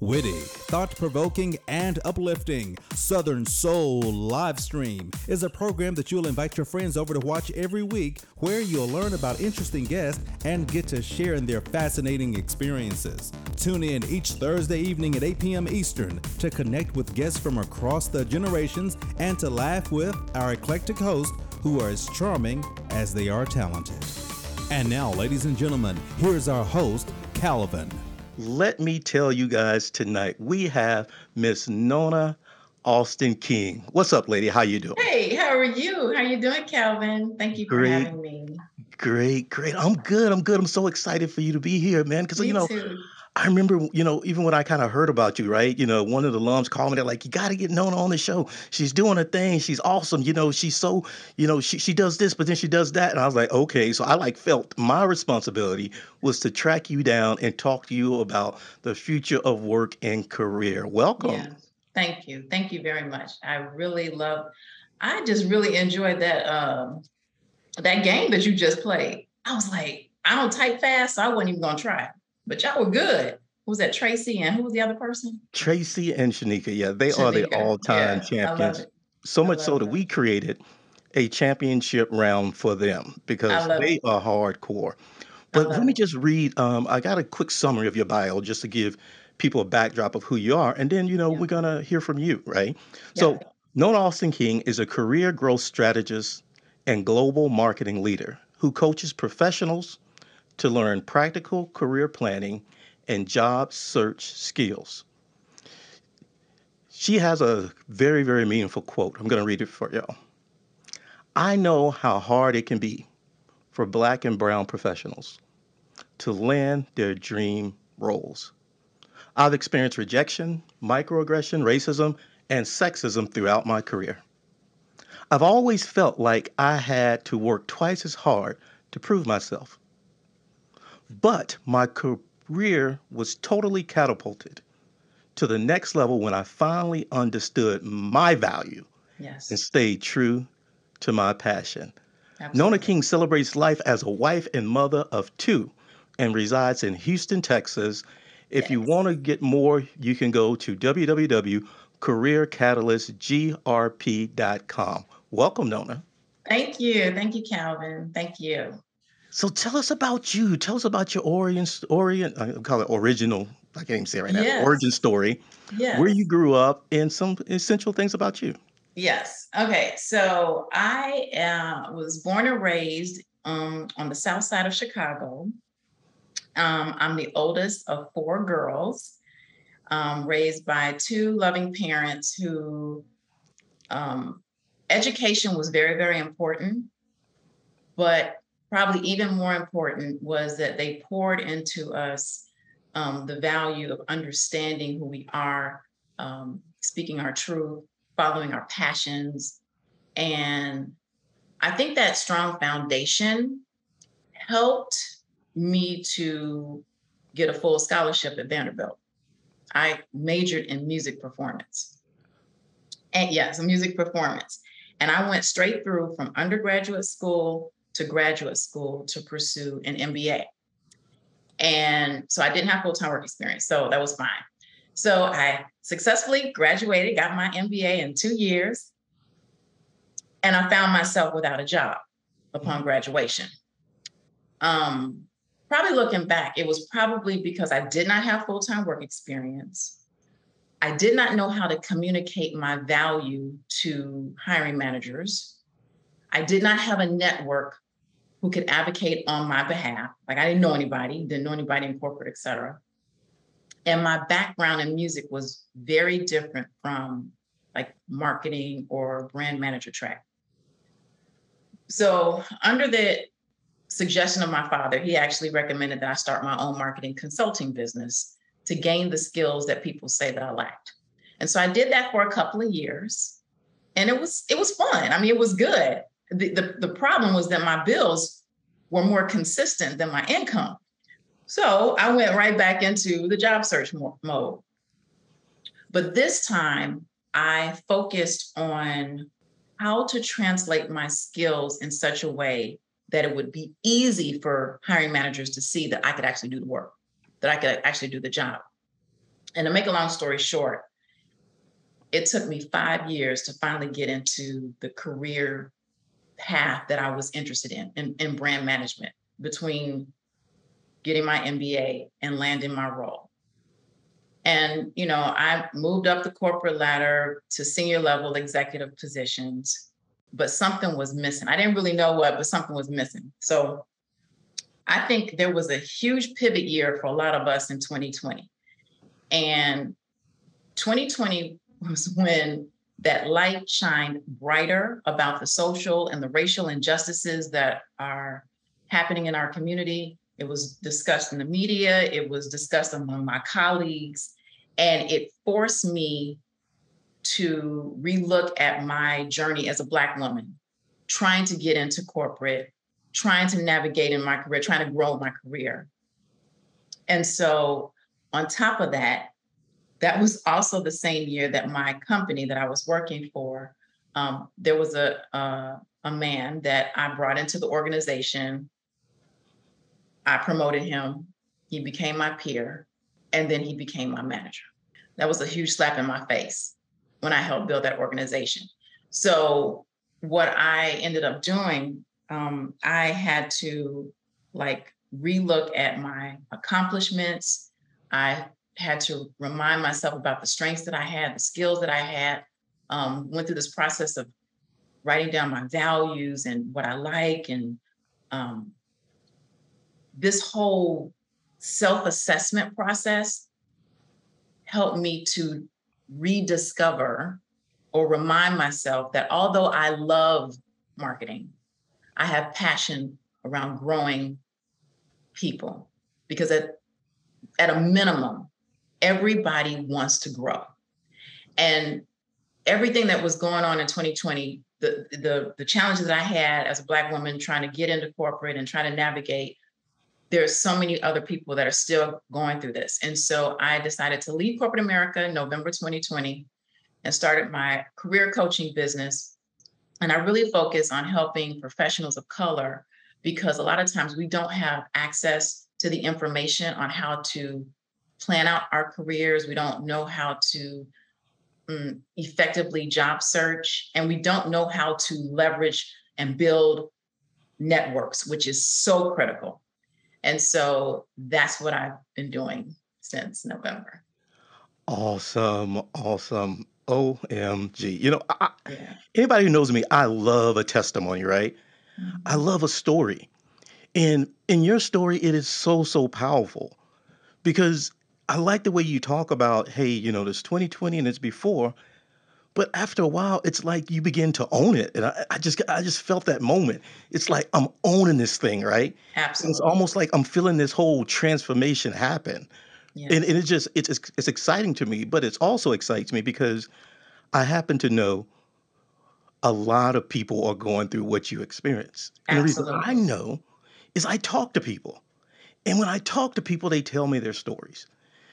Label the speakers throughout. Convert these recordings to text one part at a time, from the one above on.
Speaker 1: Witty, thought provoking, and uplifting, Southern Soul live stream is a program that you'll invite your friends over to watch every week where you'll learn about interesting guests and get to share in their fascinating experiences. Tune in each Thursday evening at 8 p.m. Eastern to connect with guests from across the generations and to laugh with our eclectic hosts who are as charming as they are talented. And now, ladies and gentlemen, here's our host, Calvin.
Speaker 2: Let me tell you guys tonight, we have Miss Nona Austin King. What's up, lady? How you doing?
Speaker 3: Hey, how are you? How you doing, Calvin? Thank you for
Speaker 2: Great.
Speaker 3: having me.
Speaker 2: Great, great. I'm good. I'm good. I'm so excited for you to be here, man. Because you know,
Speaker 3: too.
Speaker 2: I remember, you know, even when I kind of heard about you, right? You know, one of the alums called me. They're like, "You got to get Nona on the show. She's doing her thing. She's awesome. You know, she's so, you know, she she does this, but then she does that." And I was like, "Okay." So I like felt my responsibility was to track you down and talk to you about the future of work and career. Welcome.
Speaker 3: Thank you. Thank you very much. I really love I just really enjoyed that um that game that you just played. I was like, I don't type fast, so I wasn't even gonna try. But y'all were good. Who was that Tracy and who was the other person?
Speaker 2: Tracy and Shanika, yeah, they are the all-time
Speaker 3: Yeah,
Speaker 2: champions.
Speaker 3: it.
Speaker 2: So
Speaker 3: I
Speaker 2: much so
Speaker 3: love
Speaker 2: that we created a championship round for them because they
Speaker 3: it.
Speaker 2: are hardcore. But let
Speaker 3: love
Speaker 2: me
Speaker 3: it.
Speaker 2: just read. Um, I got a quick summary of your bio just to give people a backdrop of who you are, and then you know
Speaker 3: Yeah.
Speaker 2: we're gonna hear from you, right?
Speaker 3: Yeah.
Speaker 2: So, Nona Austin King is a career growth strategist and global marketing leader who coaches professionals to learn practical career planning and job search skills. She has a very, very meaningful quote. I'm going to read it for y'all. I know how hard it can be for black and brown professionals to land their dream roles. I've experienced rejection, microaggression, racism, and sexism throughout my career. I've always felt like I had to work twice as hard to prove myself. But my career was totally catapulted to the next level when I finally understood my value and stayed true to my passion. Nona King celebrates life as a wife and mother of two and resides in Houston, Texas. If you want to get more, you can go to www.careercatalystgrp.com. Welcome, Nona.
Speaker 3: Thank you. Thank you, Calvin. Thank you.
Speaker 2: So tell us about you. Tell us about your orient, orient I call it original. I can't even say it right now. Origin story,
Speaker 3: Yes.
Speaker 2: where you grew up, and some essential things about you.
Speaker 3: Yes. Okay. So I uh, was born and raised um, on the south side of Chicago. Um, I'm the oldest of four girls, um, raised by two loving parents who um, education was very, very important. But probably even more important was that they poured into us um, the value of understanding who we are, um, speaking our truth, following our passions. And I think that strong foundation helped me to get a full scholarship at Vanderbilt. I majored in music performance. And yes, music performance. And I went straight through from undergraduate school to graduate school to pursue an MBA. And so I didn't have full time work experience. So that was fine. So I successfully graduated, got my MBA in two years, and I found myself without a job upon graduation. Um, probably looking back, it was probably because I did not have full time work experience. I did not know how to communicate my value to hiring managers. I did not have a network who could advocate on my behalf. Like I didn't know anybody, didn't know anybody in corporate, et cetera. And my background in music was very different from like marketing or brand manager track. So under the suggestion of my father, he actually recommended that I start my own marketing consulting business to gain the skills that people say that I lacked. And so I did that for a couple of years. And it was it was fun. I mean, it was good. The, the, the problem was that my bills were more consistent than my income. So I went right back into the job search mo- mode. But this time I focused on how to translate my skills in such a way that it would be easy for hiring managers to see that I could actually do the work, that I could actually do the job. And to make a long story short, it took me five years to finally get into the career path that I was interested in, in, in brand management between getting my MBA and landing my role. And, you know, I moved up the corporate ladder to senior level executive positions, but something was missing. I didn't really know what, but something was missing. So I think there was a huge pivot year for a lot of us in 2020. And 2020 was when that light shined brighter about the social and the racial injustices that are happening in our community. It was discussed in the media, it was discussed among my colleagues, and it forced me to relook at my journey as a Black woman, trying to get into corporate, trying to navigate in my career, trying to grow my career. And so, on top of that, that was also the same year that my company that I was working for, um, there was a, a a man that I brought into the organization. I promoted him. He became my peer, and then he became my manager. That was a huge slap in my face when I helped build that organization. So what I ended up doing, um, I had to like relook at my accomplishments. I had to remind myself about the strengths that I had, the skills that I had. Um, went through this process of writing down my values and what I like, and um, this whole self-assessment process helped me to rediscover or remind myself that although I love marketing, I have passion around growing people because at, at a minimum, everybody wants to grow. And everything that was going on in 2020, the, the, the challenges that I had as a Black woman trying to get into corporate and trying to navigate, there's so many other people that are still going through this. And so I decided to leave corporate America in November 2020 and started my career coaching business. And I really focus on helping professionals of color because a lot of times we don't have access to the information on how to plan out our careers. We don't know how to um, effectively job search, and we don't know how to leverage and build networks, which is so critical. And so that's what I've been doing since November.
Speaker 2: Awesome. Awesome. OMG. You know, I,
Speaker 3: Yeah.
Speaker 2: anybody who knows me, I love a testimony, right? I
Speaker 3: Mhm.
Speaker 2: love a story. And in your story, it is so, so powerful because I like the way you talk about, hey, you know, there's 2020 and it's before, but after a while, it's like you begin to own it. And I, I just I just felt that moment. It's like I'm owning this thing, right? And it's almost like I'm feeling this whole transformation happen. And,
Speaker 3: Yes.
Speaker 2: and it's just it's, it's it's exciting to me, but it also excites me because I happen to know a lot of people are going through what you experience. And the reason I know is I talk to people. And when I talk to people, they tell me their stories.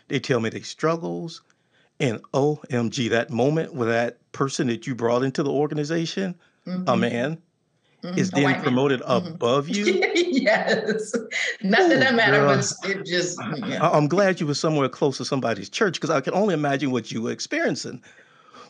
Speaker 2: They tell me their struggles. And OMG, that moment with that person that you brought into the organization, a
Speaker 3: Mhm.
Speaker 2: man,
Speaker 3: Mhm.
Speaker 2: is
Speaker 3: A
Speaker 2: getting
Speaker 3: white man.
Speaker 2: promoted
Speaker 3: Mhm.
Speaker 2: above you.
Speaker 3: yes. Not that that matter, but it just, yeah.
Speaker 2: I- I'm glad you were somewhere close to somebody's church because I can only imagine what you were experiencing.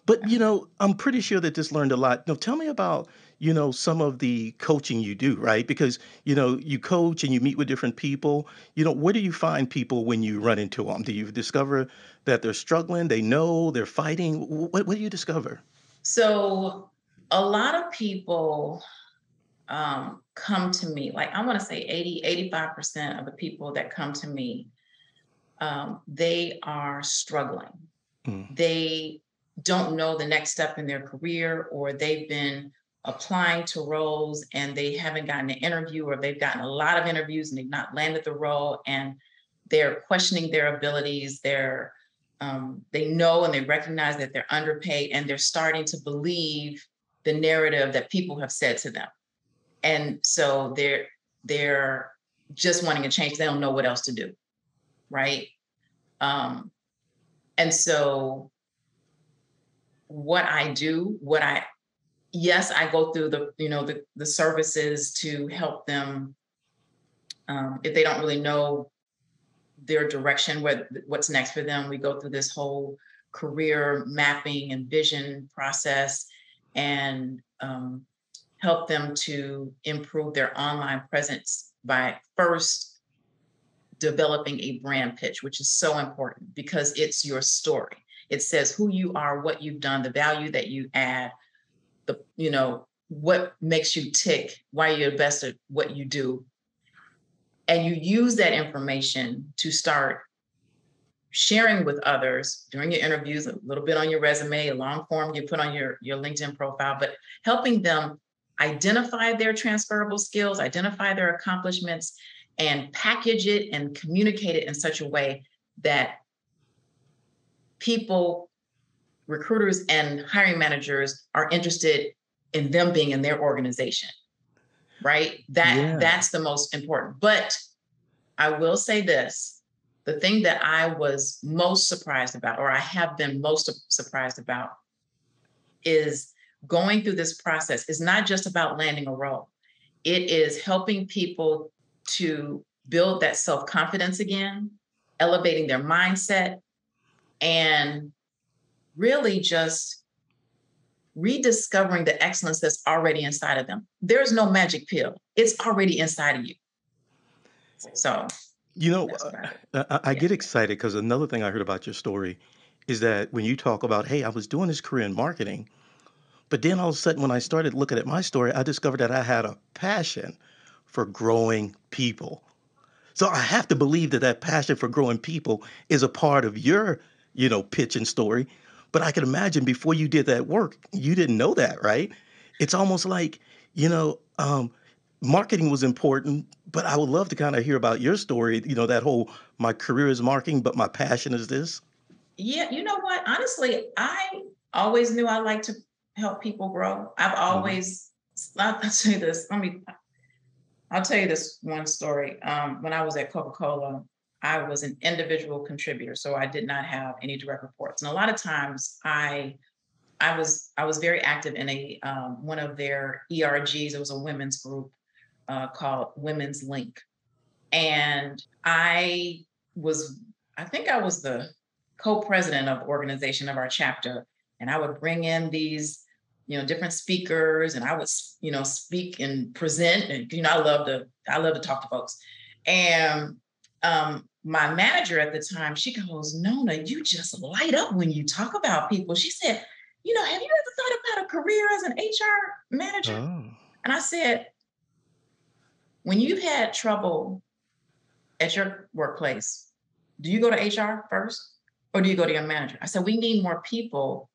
Speaker 2: But you know, I'm pretty sure that this learned a lot. Now, tell me about you know some of the coaching you do, right? Because you know you coach and you meet with different people. You know, where do you find people when you run into them? Do you discover that they're struggling? They know they're fighting. What, what do you discover?
Speaker 3: So a lot of people um, come to me, like I want to say 80, 85% of the people that come to me, um, they are struggling.
Speaker 2: Mm,
Speaker 3: They don't know the next step in their career, or they've been applying to roles and they haven't gotten an interview, or they've gotten a lot of interviews and they've not landed the role, and they're questioning their abilities. They're um, they know and they recognize that they're underpaid, and they're starting to believe the narrative that people have said to them, and so they're they're just wanting a change. They don't know what else to do, right? Um, and so what I do, what I yes, I go through the you know the the services to help them um, if they don't really know their direction, what what's next for them. We go through this whole career mapping and vision process, and um, help them to improve their online presence by first developing a brand pitch, which is so important because it's your story. It says who you are, what you've done, the value that you add, the you know what makes you tick, why you're best at what you do. And you use that information to start sharing with others during your interviews, a little bit on your resume, a long form you put on your, your LinkedIn profile, but helping them identify their transferable skills, identify their accomplishments, and package it and communicate it in such a way that people, recruiters, and hiring managers are interested in them being in their organization. Right? That yeah. that's the most important. But I will say this the thing that I was most surprised about, or I have been most surprised about, is going through this process is not just about landing a role. It is helping people to build that self confidence again, elevating their mindset, and really just rediscovering the excellence that's already inside of them. There's no magic pill, it's already inside of you. So,
Speaker 2: you know, uh, I, I yeah. get excited because another thing I heard about your story is that when you talk about, hey, I was doing this career in marketing but then all of a sudden, when I started looking at my story, I discovered that I had a passion for growing people. So I have to believe that that passion for growing people is a part of your, you know, pitch and story. But I can imagine before you did that work, you didn't know that, right? It's almost like, you know, um, marketing was important, but I would love to kind of hear about your story. You know, that whole my career is marketing, but my passion is this.
Speaker 3: Yeah, you know what? Honestly, I always knew I liked to help people grow. I've mm-hmm. always. I'll, I'll tell you this, let me, I'll tell you this one story. Um, when I was at Coca Cola, I was an individual contributor, so I did not have any direct reports. And a lot of times, I, I was I was very active in a um, one of their ERGs. It was a women's group uh, called Women's Link, and I was I think I was the co-president of organization of our chapter, and I would bring in these, you know, different speakers, and I would, you know, speak and present. And you know, I love to, I love to talk to folks. And um, my manager at the time, she goes, Nona, you just light up when you talk about people. She said, you know, have you ever thought about a career as an HR manager? Oh. And I said, when you've had trouble at your workplace, do you go to HR first or do you go to your manager? I said, we need more people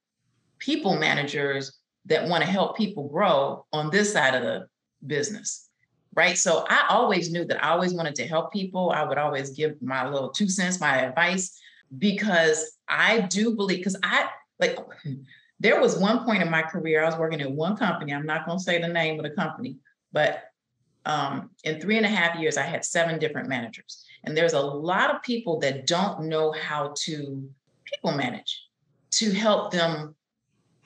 Speaker 3: people managers that want to help people grow on this side of the business. Right. So I always knew that I always wanted to help people. I would always give my little two cents, my advice, because I do believe, because I like, there was one point in my career, I was working in one company. I'm not going to say the name of the company, but um, in three and a half years, I had seven different managers. And there's a lot of people that don't know how to people manage to help them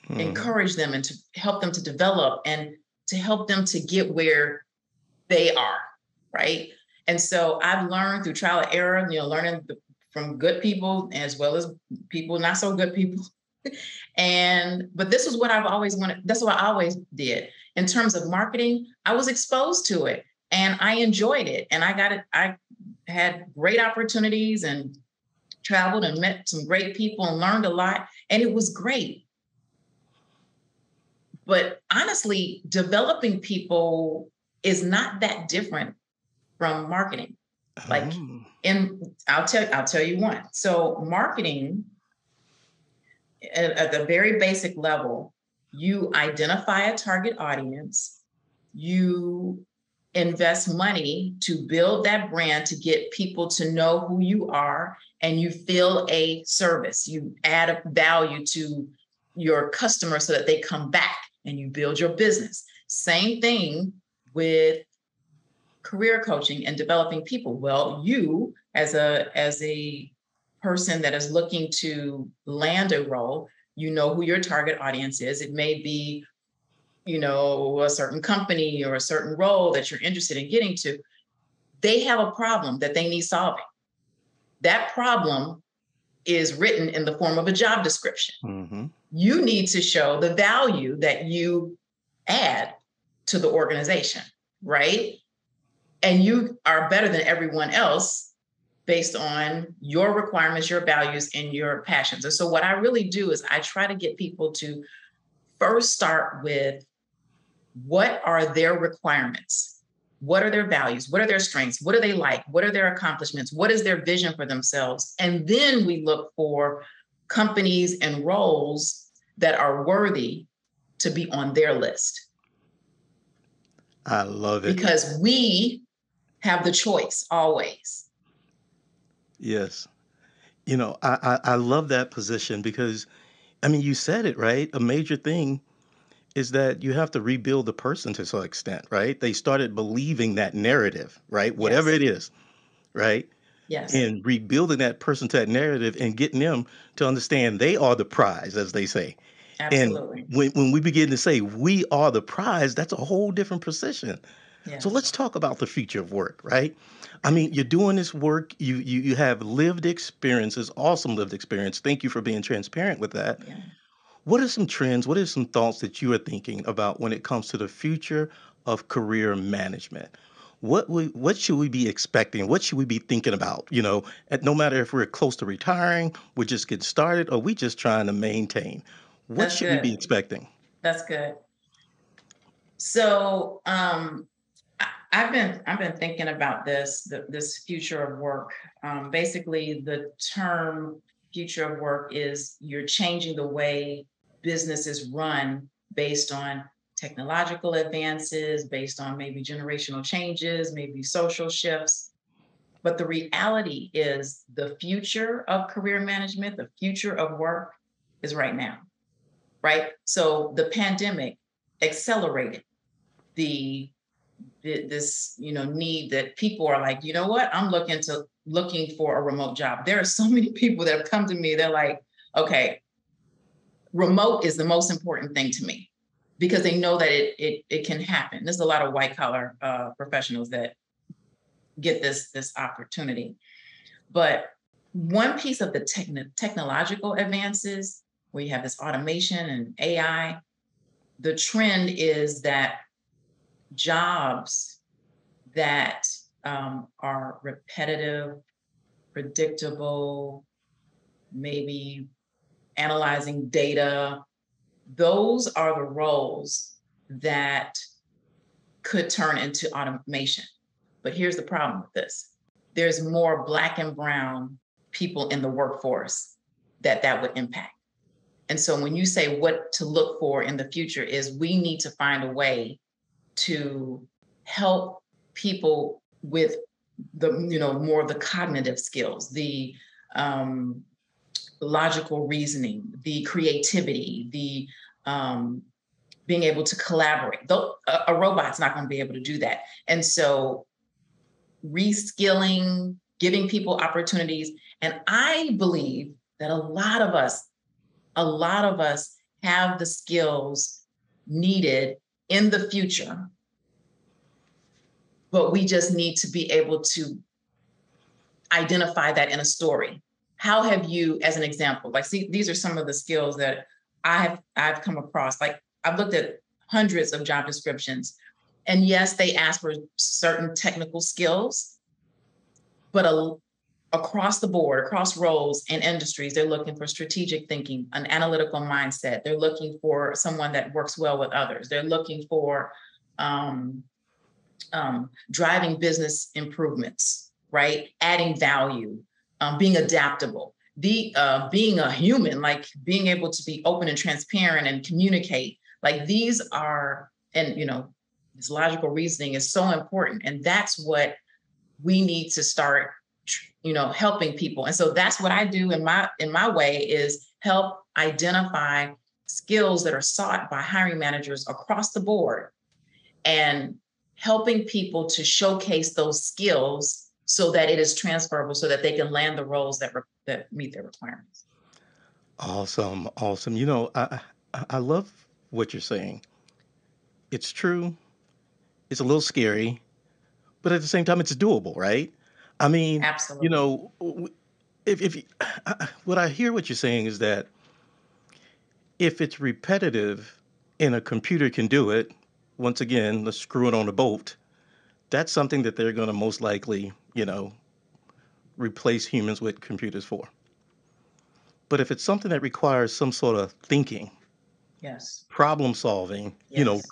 Speaker 3: hmm. encourage them and to help them to develop and to help them to get where they are, right? And so I've learned through trial and error, you know, learning from good people as well as people not so good people. and but this is what I've always wanted. That's what I always did. In terms of marketing, I was exposed to it and I enjoyed it. And I got it, I had great opportunities and traveled and met some great people and learned a lot. And it was great. But honestly, developing people is not that different from marketing. Like oh. in I'll tell I'll tell you one. So marketing at, at the very basic level, you identify a target audience, you invest money to build that brand to get people to know who you are and you fill a service you add a value to your customer so that they come back and you build your business. Same thing with career coaching and developing people. Well, you as a as a person that is looking to land a role, you know who your target audience is. It may be you know a certain company or a certain role that you're interested in getting to. They have a problem that they need solving. that problem is written in the form of a job description.
Speaker 2: Mm-hmm.
Speaker 3: You need to show the value that you add to the organization, right? And you are better than everyone else based on your requirements, your values, and your passions. And so, what I really do is I try to get people to first start with what are their requirements? What are their values? What are their strengths? What do they like? What are their accomplishments? What is their vision for themselves? And then we look for companies and roles that are worthy to be on their list.
Speaker 2: I love it.
Speaker 3: Because we have the choice always.
Speaker 2: Yes. You know, I, I, I love that position because, I mean, you said it, right? A major thing is that you have to rebuild the person to some extent, right? They started believing that narrative, right? Whatever
Speaker 3: Yes.
Speaker 2: it is, right?
Speaker 3: Yes.
Speaker 2: And rebuilding that person to that narrative and getting them to understand they are the prize, as they say. And when, when we begin to say we are the prize, that's a whole different position.
Speaker 3: Yeah.
Speaker 2: So let's talk about the future of work, right? I mean, you're doing this work, you you you have lived experiences, awesome lived experience. Thank you for being transparent with that.
Speaker 3: Yeah.
Speaker 2: What are some trends? What are some thoughts that you are thinking about when it comes to the future of career management? What we, what should we be expecting? What should we be thinking about? You know, and no matter if we're close to retiring, we're just getting started, or we just trying to maintain. What
Speaker 3: That's
Speaker 2: should we be expecting?
Speaker 3: That's good. So um I've been I've been thinking about this the, this future of work. Um, basically, the term future of work is you're changing the way business is run based on technological advances, based on maybe generational changes, maybe social shifts. But the reality is the future of career management, the future of work is right now. Right. So the pandemic accelerated the th- this you know need that people are like you know what? I'm looking to looking for a remote job. There are so many people that have come to me they're like okay remote is the most important thing to me because they know that it it, it can happen. There's a lot of white collar uh, professionals that get this this opportunity. But one piece of the techn- technological advances where you have this automation and ai the trend is that jobs that um, are repetitive, predictable, maybe analyzing data, those are the roles that could turn into automation. But here's the problem with this there's more Black and Brown people in the workforce that that would impact. And so when you say what to look for in the future, is we need to find a way to help people with the you know more of the cognitive skills the um, logical reasoning the creativity the um, being able to collaborate. Though a, robot's not going to be able to do that. And so reskilling giving people opportunities. And i believe that a lot of us a lot of us have the skills needed in the future. But we just need to be able to identify that in a story. How have you as an example like see these are some of the skills that i've i've come across. Like i've looked at hundreds of job descriptions and yes they ask for certain technical skills but a, across the board across roles and industries they're looking for strategic thinking an analytical mindset they're looking for someone that works well with others they're looking for um, um, driving business improvements, right? Adding value, um, being adaptable, the uh, being a human, like being able to be open and transparent and communicate. Like these are, and you know, this logical reasoning is so important, and that's what we need to start, you know, helping people. And so that's what I do in my in my way is help identify skills that are sought by hiring managers across the board and helping people to showcase those skills so that it is transferable so that they can land the roles that re- that meet their requirements
Speaker 2: Awesome, awesome. You know, I I I love what you're saying. It's true. It's a little scary, but at the same time, it's doable, right? I mean, you know, if if what I hear what you're saying is that if it's repetitive and a computer can do it, once again, let's screw it on a bolt. That's something that they're going to most likely, you know, replace humans with computers for. But if it's something that requires some sort of thinking,
Speaker 3: Yes.
Speaker 2: problem solving, you know,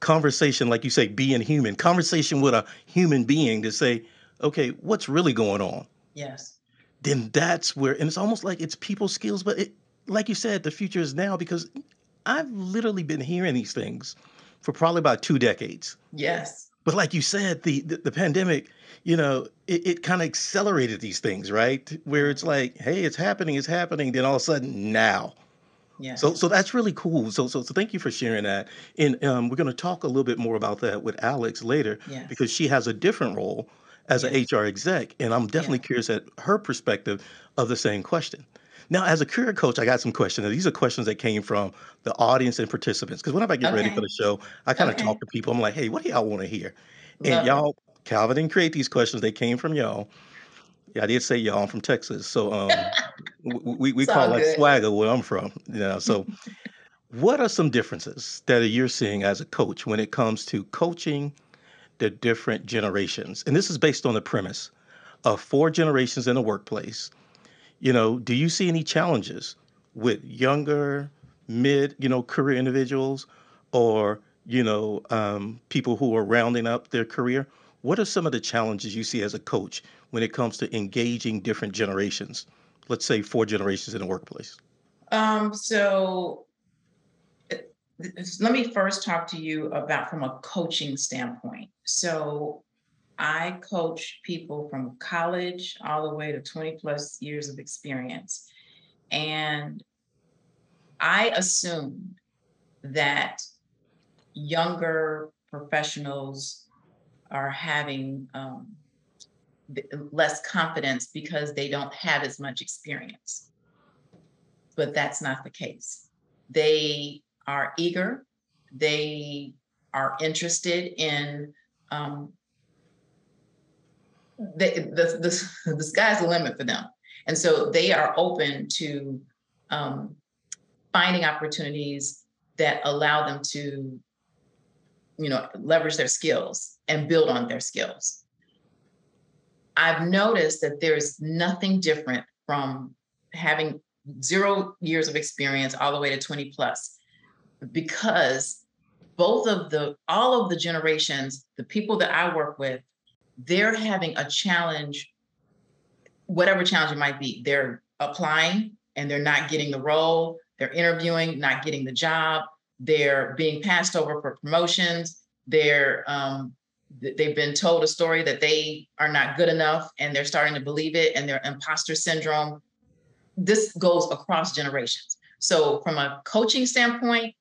Speaker 2: conversation, like you say, being human, conversation with a human being to say, okay, what's really going on?
Speaker 3: Yes.
Speaker 2: Then that's where, and it's almost like it's people skills, but it, like you said, the future is now because I've literally been hearing these things for probably about two decades.
Speaker 3: Yes.
Speaker 2: But like you said, the the, the pandemic, you know, it, it kind of accelerated these things, right? Where it's like, hey, it's happening, it's happening. Then all of a sudden, now.
Speaker 3: Yes.
Speaker 2: So so that's really cool. So so so thank you for sharing that. And um, we're going to talk a little bit more about that with Alex later
Speaker 3: Yes.
Speaker 2: because she has a different role as an. HR exec, and I'm definitely curious at her perspective of the same question. Now, as a career coach, I got some questions. These are questions that came from the audience and participants. Because whenever I get ready for the show, I kind of
Speaker 3: Okay.
Speaker 2: talk to people. I'm like, hey, what do y'all want to hear? And
Speaker 3: Love
Speaker 2: y'all, Calvin didn't create these questions. They came from y'all. Yeah, I did say y'all. I'm from Texas. So um, we, we call
Speaker 3: all
Speaker 2: that
Speaker 3: good.
Speaker 2: swagger where I'm from. You know, so what are some differences that you're seeing as a coach when it comes to coaching the different generations? And this is based on the premise of four generations in the workplace. You know, do you see any challenges with younger, mid, you know, career individuals or, you know, um, people who are rounding up their career? What are some of the challenges you see as a coach when it comes to engaging different generations? Let's say four generations in the workplace.
Speaker 3: Um, so let me first talk to you about from a coaching standpoint. So I coach people from college all the way to 20 plus years of experience. And I assumed that younger professionals are having um, less confidence because they don't have as much experience. But that's not the case. They are eager, they are interested in um, the, the, the, the sky's the limit for them. And so they are open to um, finding opportunities that allow them to, you know, leverage their skills and build on their skills. I've noticed that there's nothing different from having zero years of experience all the way to 20 plus because both of the all of the generations the people that i work with they're having a challenge whatever challenge it might be. They're applying and they're not getting the role. They're interviewing not getting the job. They're being passed over for promotions. They're um, th- they've been told a story that they are not good enough and they're starting to believe it and their imposter syndrome. This goes across generations. So from a coaching standpoint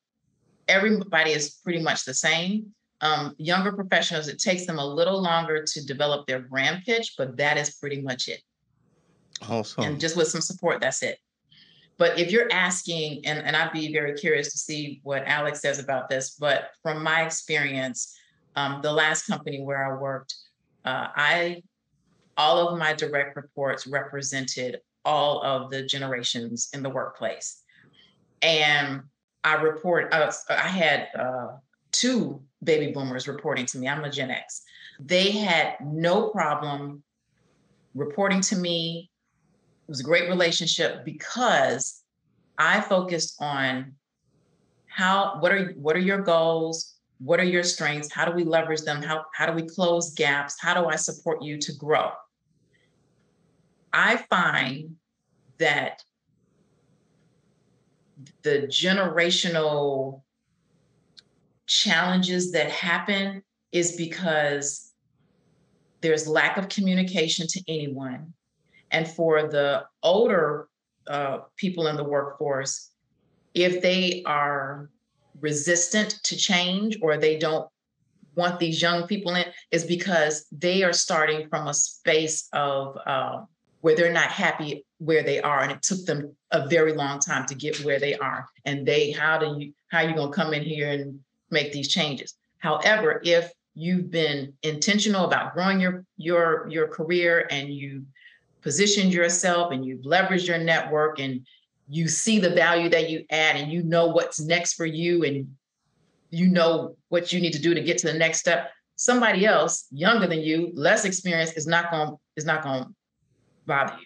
Speaker 3: everybody is pretty much the same. Um, younger professionals it takes them a little longer to develop their brand pitch but that is pretty much it.
Speaker 2: Awesome.
Speaker 3: and just with some support that's it. But if you're asking and, and i'd be very curious to see what alex says about this but from my experience um, the last company where i worked uh, i all of my direct reports represented all of the generations in the workplace. And i report i had uh, two baby boomers reporting to me i'm a gen x they had no problem reporting to me it was a great relationship because I focused on how what are what are your goals? What are your strengths? How do we leverage them? How how do we close gaps? How do I support you to grow? I find that the generational challenges that happen is because there's lack of communication to anyone. And for the older uh, people in the workforce, if they are resistant to change or they don't want these young people in, is because they are starting from a space of uh, where they're not happy where they are, and it took them a very long time to get where they are. And they, how do you, how are you gonna come in here and make these changes? However, if you've been intentional about growing your your your career and you positioned yourself and you've leveraged your network and you see the value that you add and you know what's next for you and you know what you need to do to get to the next step somebody else younger than you less experienced is not going is not going to bother you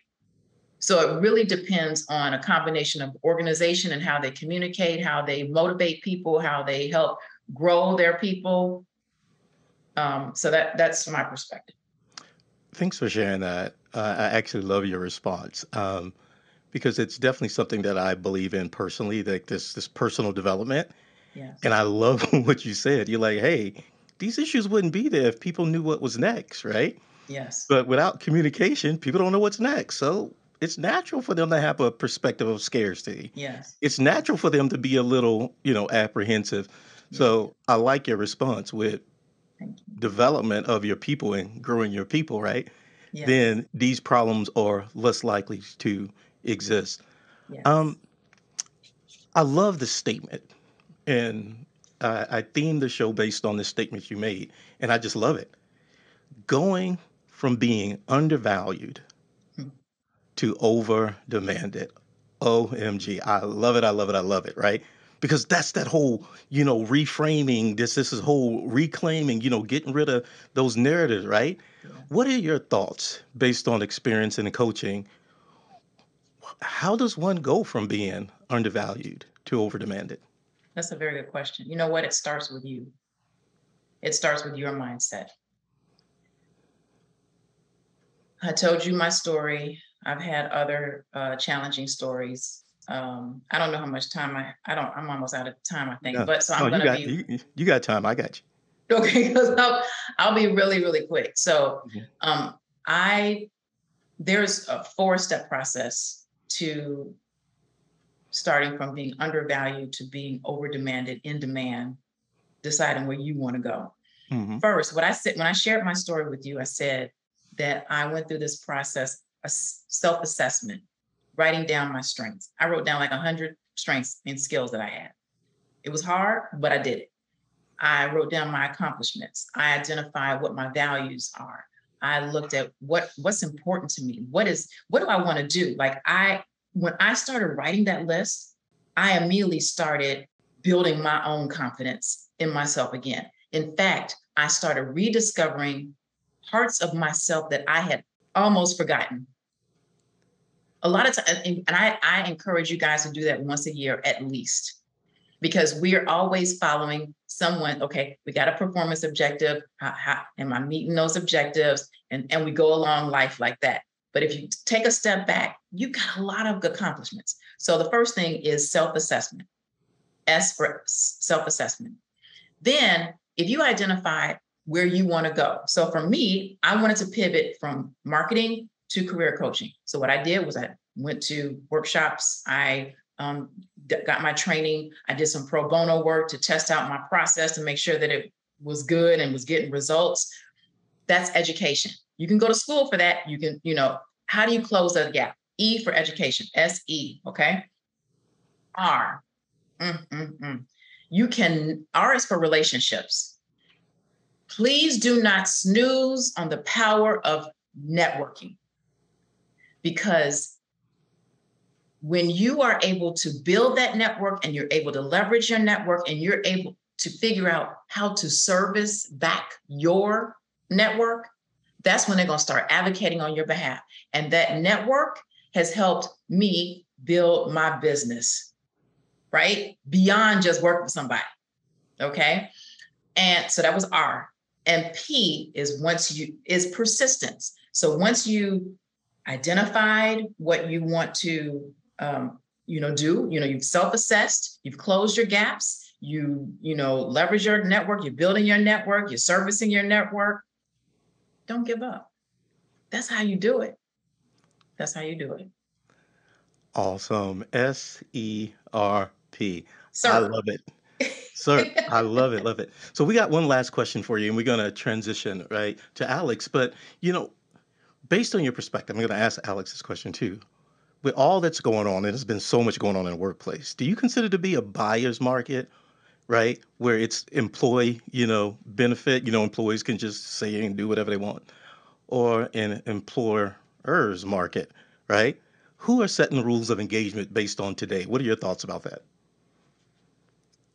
Speaker 3: so it really depends on a combination of organization and how they communicate how they motivate people how they help grow their people um, so that that's my perspective
Speaker 2: Thanks for sharing that. Uh, I actually love your response um, because it's definitely something that I believe in personally, like this this personal development.
Speaker 3: yes
Speaker 2: And I love what you said. You're like, hey, these issues wouldn't be there if people knew what was next, right?
Speaker 3: yes
Speaker 2: But without communication, people don't know what's next. So it's natural for them to have a perspective of scarcity.
Speaker 3: yes
Speaker 2: It's natural for them to be a little, you know, apprehensive.
Speaker 3: yes
Speaker 2: So I like your response with
Speaker 3: you
Speaker 2: development of your people and growing your people, right?
Speaker 3: yes
Speaker 2: Then these problems are less likely to exist.
Speaker 3: yes
Speaker 2: Um, I love this statement, and I, I themed the show based on the statement you made, and I just love it. Going from being undervalued. To over demanded. OMG. I love it. I love it. I love it. Right. Because that's that whole, you know, reframing this, this is whole reclaiming, you know, getting rid of those narratives, right?
Speaker 3: yes.
Speaker 2: What are your thoughts based on experience and coaching? How does one go from being undervalued to over demanded?
Speaker 3: That's a very good question. You know what? It starts with you. It starts with your mindset. I told you my story. I've had other uh, challenging stories. Um, I don't know how much time I. I don't. I'm almost out of time. I think.
Speaker 2: Yeah.
Speaker 3: But so I'm
Speaker 2: you
Speaker 3: gonna
Speaker 2: got
Speaker 3: be
Speaker 2: you, you got time. I got you.
Speaker 3: okay. Because I'll, I'll be really really quick. So
Speaker 2: Mhm.
Speaker 3: um, I there's a four step process to starting from being undervalued to being over demanded, in demand, deciding where you want to go.
Speaker 2: you. hmm
Speaker 3: First, what I said when I shared my story with you, I said that I went through this process, a self assessment, writing down my strengths. I wrote down like 100 strengths and skills that I had. It was hard, but I did it. I wrote down my accomplishments. I identified what my values are. I looked at what what's important to me. What is what do I want to do? Like I when I started writing that list, I immediately started building my own confidence in myself again. In fact, I started rediscovering parts of myself that I had almost forgotten. A lot of times, and I, I encourage you guys to do that once a year at least, because we are always following someone. Okay, we got a performance objective. How, how, am I meeting those objectives? And, and we go along life like that. But if you take a step back, you've got a lot of accomplishments. So the first thing is self assessment. S for self assessment. Then, if you identify where you want to go. So for me, I wanted to pivot from marketing to career coaching. So what I did was I went to workshops. I um, got my training. I did some pro bono work to test out my process to make sure that it was good and was getting results. That's education. You can go to school for that. You can, you know, how do you close that gap? E for education, S E, okay? R. Mm, mm, mm. You can, R is for relationships. Please do not snooze on the power of networking because when you are able to build that network and you're able to leverage your network and you're able to figure out how to service back your network, that's when they're going to start advocating on your behalf. And that network has helped me build my business, right? Beyond just working with somebody. Okay. And so that was R. And P is once you is persistence. So once you identified what you want to um, you know do, you know, you've self-assessed, you've closed your gaps, you, you know, leverage your network, you're building your network, you're servicing your network. Don't give up. That's how you do it. That's how you do it.
Speaker 2: Awesome. S E R P. I
Speaker 3: Sir.
Speaker 2: love it. Sir, I love it, love it. So we got one last question for you, and we're gonna transition right to Alex. But you know, based on your perspective, I'm gonna ask Alex this question too. With all that's going on, and there's been so much going on in the workplace, do you consider to be a buyer's market, right? Where it's employee, you know, benefit, you know, employees can just say and do whatever they want, or an employer's market, right? Who are setting the rules of engagement based on today? What are your thoughts about that?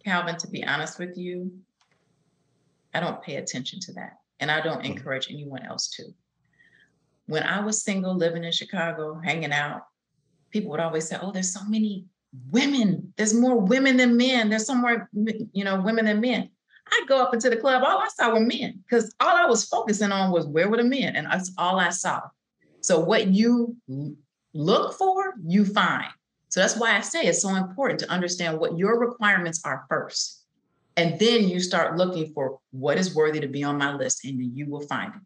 Speaker 3: Calvin, to be honest with you, I don't pay attention to that. And I don't
Speaker 2: Mhm.
Speaker 3: encourage anyone else to. When I was single, living in Chicago, hanging out, people would always say, Oh, there's so many women. There's more women than men. There's some more, you know, women than men. I'd go up into the club, all I saw were men because all I was focusing on was where were the men? And that's all I saw. So what you look for, you find. So that's why I say it's so important to understand what your requirements are first. And then you start looking for what is worthy to be on my list, and you will find it.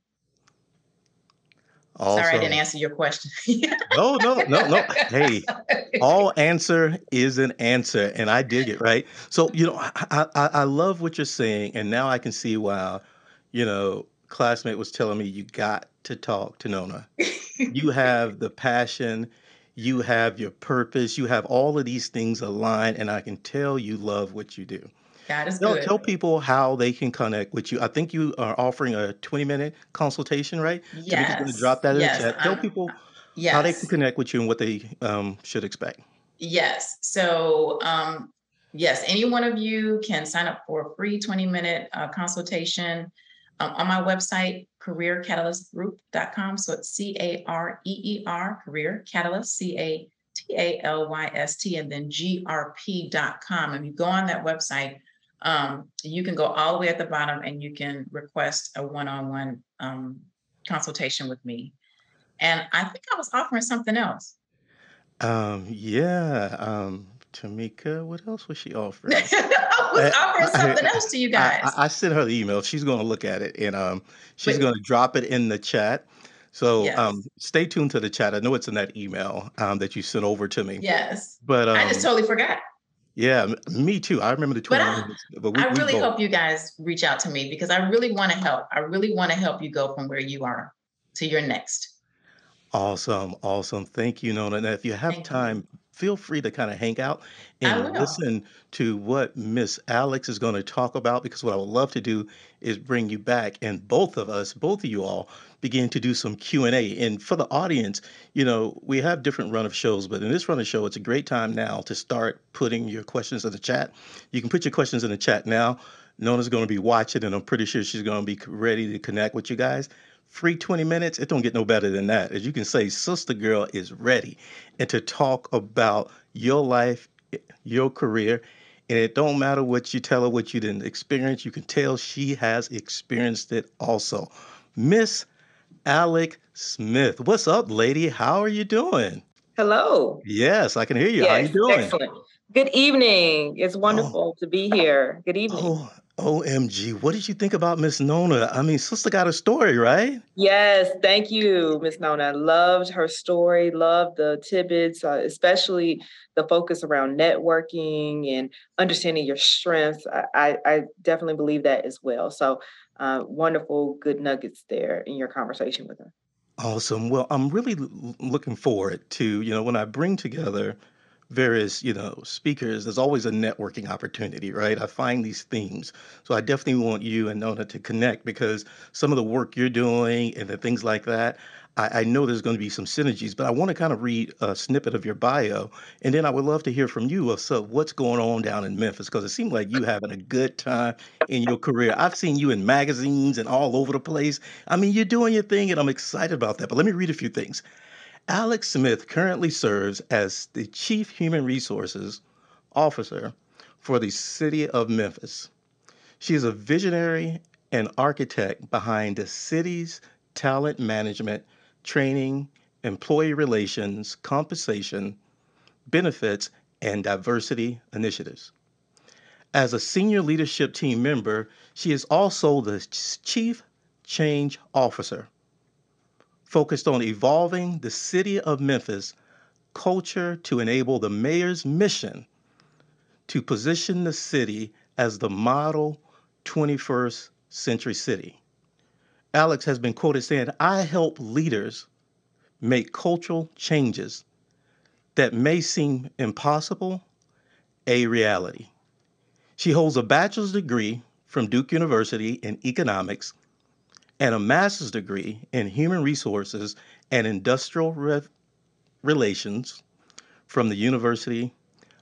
Speaker 3: Sorry, I didn't answer your question.
Speaker 2: No, no, no, no. Hey, all answer is an answer, and I dig it, right? So, you know, I, I, I love what you're saying, and now I can see why, you know, classmate was telling me you got to talk to Nona. You have the passion, you have your purpose, you have all of these things aligned, and I can tell you love what you do.
Speaker 3: God is
Speaker 2: Tell,
Speaker 3: good.
Speaker 2: tell people how they can connect with you. I think you are offering a 20 minute consultation, right? Tamika's going to
Speaker 3: Yes,
Speaker 2: drop that in the
Speaker 3: yes,
Speaker 2: chat. Tell
Speaker 3: I'm,
Speaker 2: people how they can connect with you and what they um, should expect.
Speaker 3: Yes. So, um, yes, any one of you can sign up for a free 20 minute uh, consultation um, on my website, careercatalyst.group.com. So it's C A R E E R, Career Catalyst, C A T A L Y S T, and then grp.com. If you go on that website, um, you can go all the way at the bottom and you can request a one on one consultation with me. And I think I was offering something else.
Speaker 2: Um, yeah, um, Tamika, what else was she offering?
Speaker 3: I was
Speaker 2: I,
Speaker 3: offering
Speaker 2: I,
Speaker 3: something else to you guys.
Speaker 2: I I sent her the email. She's going to look at it and um, she's going to drop it in the chat. So um, stay tuned to the chat. I know it's in that email um, that you sent over to me.
Speaker 3: yes.
Speaker 2: But
Speaker 3: I just
Speaker 2: um,
Speaker 3: totally forgot.
Speaker 2: Yeah, me too. I remember the
Speaker 3: But I,
Speaker 2: but we,
Speaker 3: I really
Speaker 2: both.
Speaker 3: hope you guys reach out to me because I really want to help. I really want to help you go from where you are to your next.
Speaker 2: Awesome, awesome. Thank you, Nona. And if you have
Speaker 3: Thank you.
Speaker 2: time, feel free to kind of hang out and listen to what Miss Alex is going to talk about because what I would love to do is bring you back and both of us, both of you all, begin to do some Q&A. And for the audience, you know, we have different run of shows, but in this run of show, it's a great time now to start putting your questions in the chat. You can put your questions in the chat now. Nona's going to be watching, and I'm pretty sure she's going to be ready to connect with you guys. Free 20 minutes, it don't get no better than that. As you can say, Sister Girl is ready and to talk about your life, your career. And it don't matter what you tell her, what you didn't experience, you can tell she has experienced it also. Miss Alex Smith. What's up, lady? How are you doing?
Speaker 4: Hello.
Speaker 2: Yes, I can hear you. How are
Speaker 4: you
Speaker 2: doing?
Speaker 4: excellent. Good evening. It's
Speaker 2: Oh,
Speaker 4: wonderful to be here. Good evening.
Speaker 2: oh, OMG. What did you think about Miss Nona? I mean, sister got a story, right?
Speaker 4: Yes, thank you, Miss Nona. Loved her story, loved the tidbits, uh, especially the focus around networking and understanding your strengths. I, I, I definitely believe that as well. So, uh, wonderful, good nuggets there in your conversation with her.
Speaker 2: Awesome. Well, I'm really looking forward to, you know, when I bring together various, you know, speakers, there's always a networking opportunity, right? I find these themes. So I definitely want you and Nona to connect because some of the work you're doing and the things like that, I, I know there's going to be some synergies, but I want to kind of read a snippet of your bio. And then I would love to hear from you uh, of so what's going on down in Memphis because it seems like you having a good time in your career. I've seen you in magazines and all over the place. I mean, you're doing your thing and I'm excited about that. But let me read a few things. Alex Smith currently serves as the Chief Human Resources Officer for the City of Memphis. She is a visionary and architect behind the city's talent management, training, employee relations, compensation, benefits, and diversity initiatives. As a senior leadership team member, she is also the Chief Change Officer focused on evolving the city of Memphis culture to enable the mayor's mission to position the city as the model 21st century city. Alex has been quoted saying, I help leaders make cultural changes that may seem impossible a reality. She holds a bachelor's degree from Duke University in economics and a master's degree in human resources and Industrial Re- Relations from the University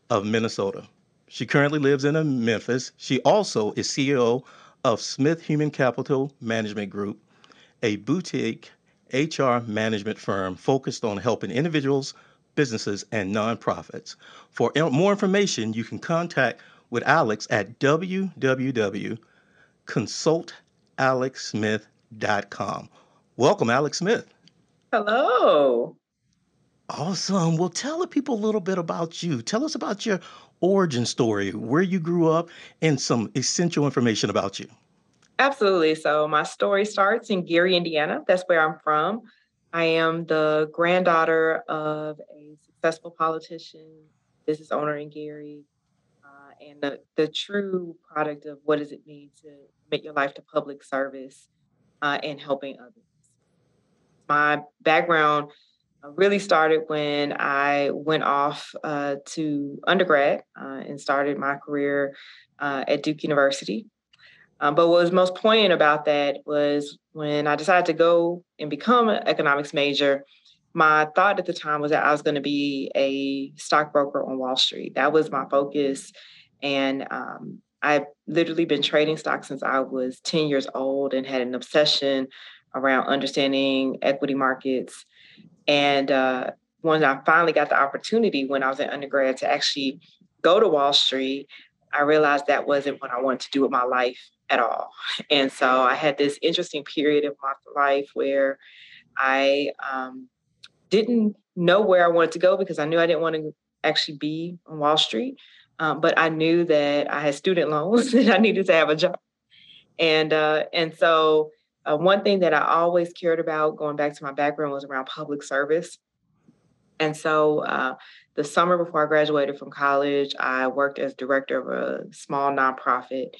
Speaker 2: of Minnesota. She currently lives in Memphis. She also is CEO of Smith Human Capital Management Group, a boutique HR management firm focused on helping individuals, businesses, and nonprofits. For more information, you can contact with Alex at www.consultalexsmith.com. Welcome, Alex Smith.
Speaker 4: Hello.
Speaker 2: Awesome. Well, tell the people a little bit about you. Tell us about your origin story, where you grew up, and some essential information about you.
Speaker 4: Absolutely. So, my story starts in Gary, Indiana. That's where I'm from. I am the granddaughter of a successful politician, business owner in Gary, uh, and the, the true product of what does it mean to make your life to public service uh, and helping others. My background really started when I went off uh, to undergrad uh, and started my career uh, at Duke University. Um, but what was most poignant about that was when I decided to go and become an economics major. My thought at the time was that I was going to be a stockbroker on Wall Street. That was my focus. And um, I've literally been trading stocks since I was 10 years old and had an obsession around understanding equity markets and uh, when I finally got the opportunity when I was in undergrad to actually go to Wall Street, I realized that wasn't what I wanted to do with my life at all. And so I had this interesting period of my life where I um, didn't know where I wanted to go because I knew I didn't want to actually be on Wall Street. Um, but I knew that I had student loans and I needed to have a job. And uh, and so uh, one thing that I always cared about, going back to my background, was around public service. And so, uh, the summer before I graduated from college, I worked as director of a small nonprofit.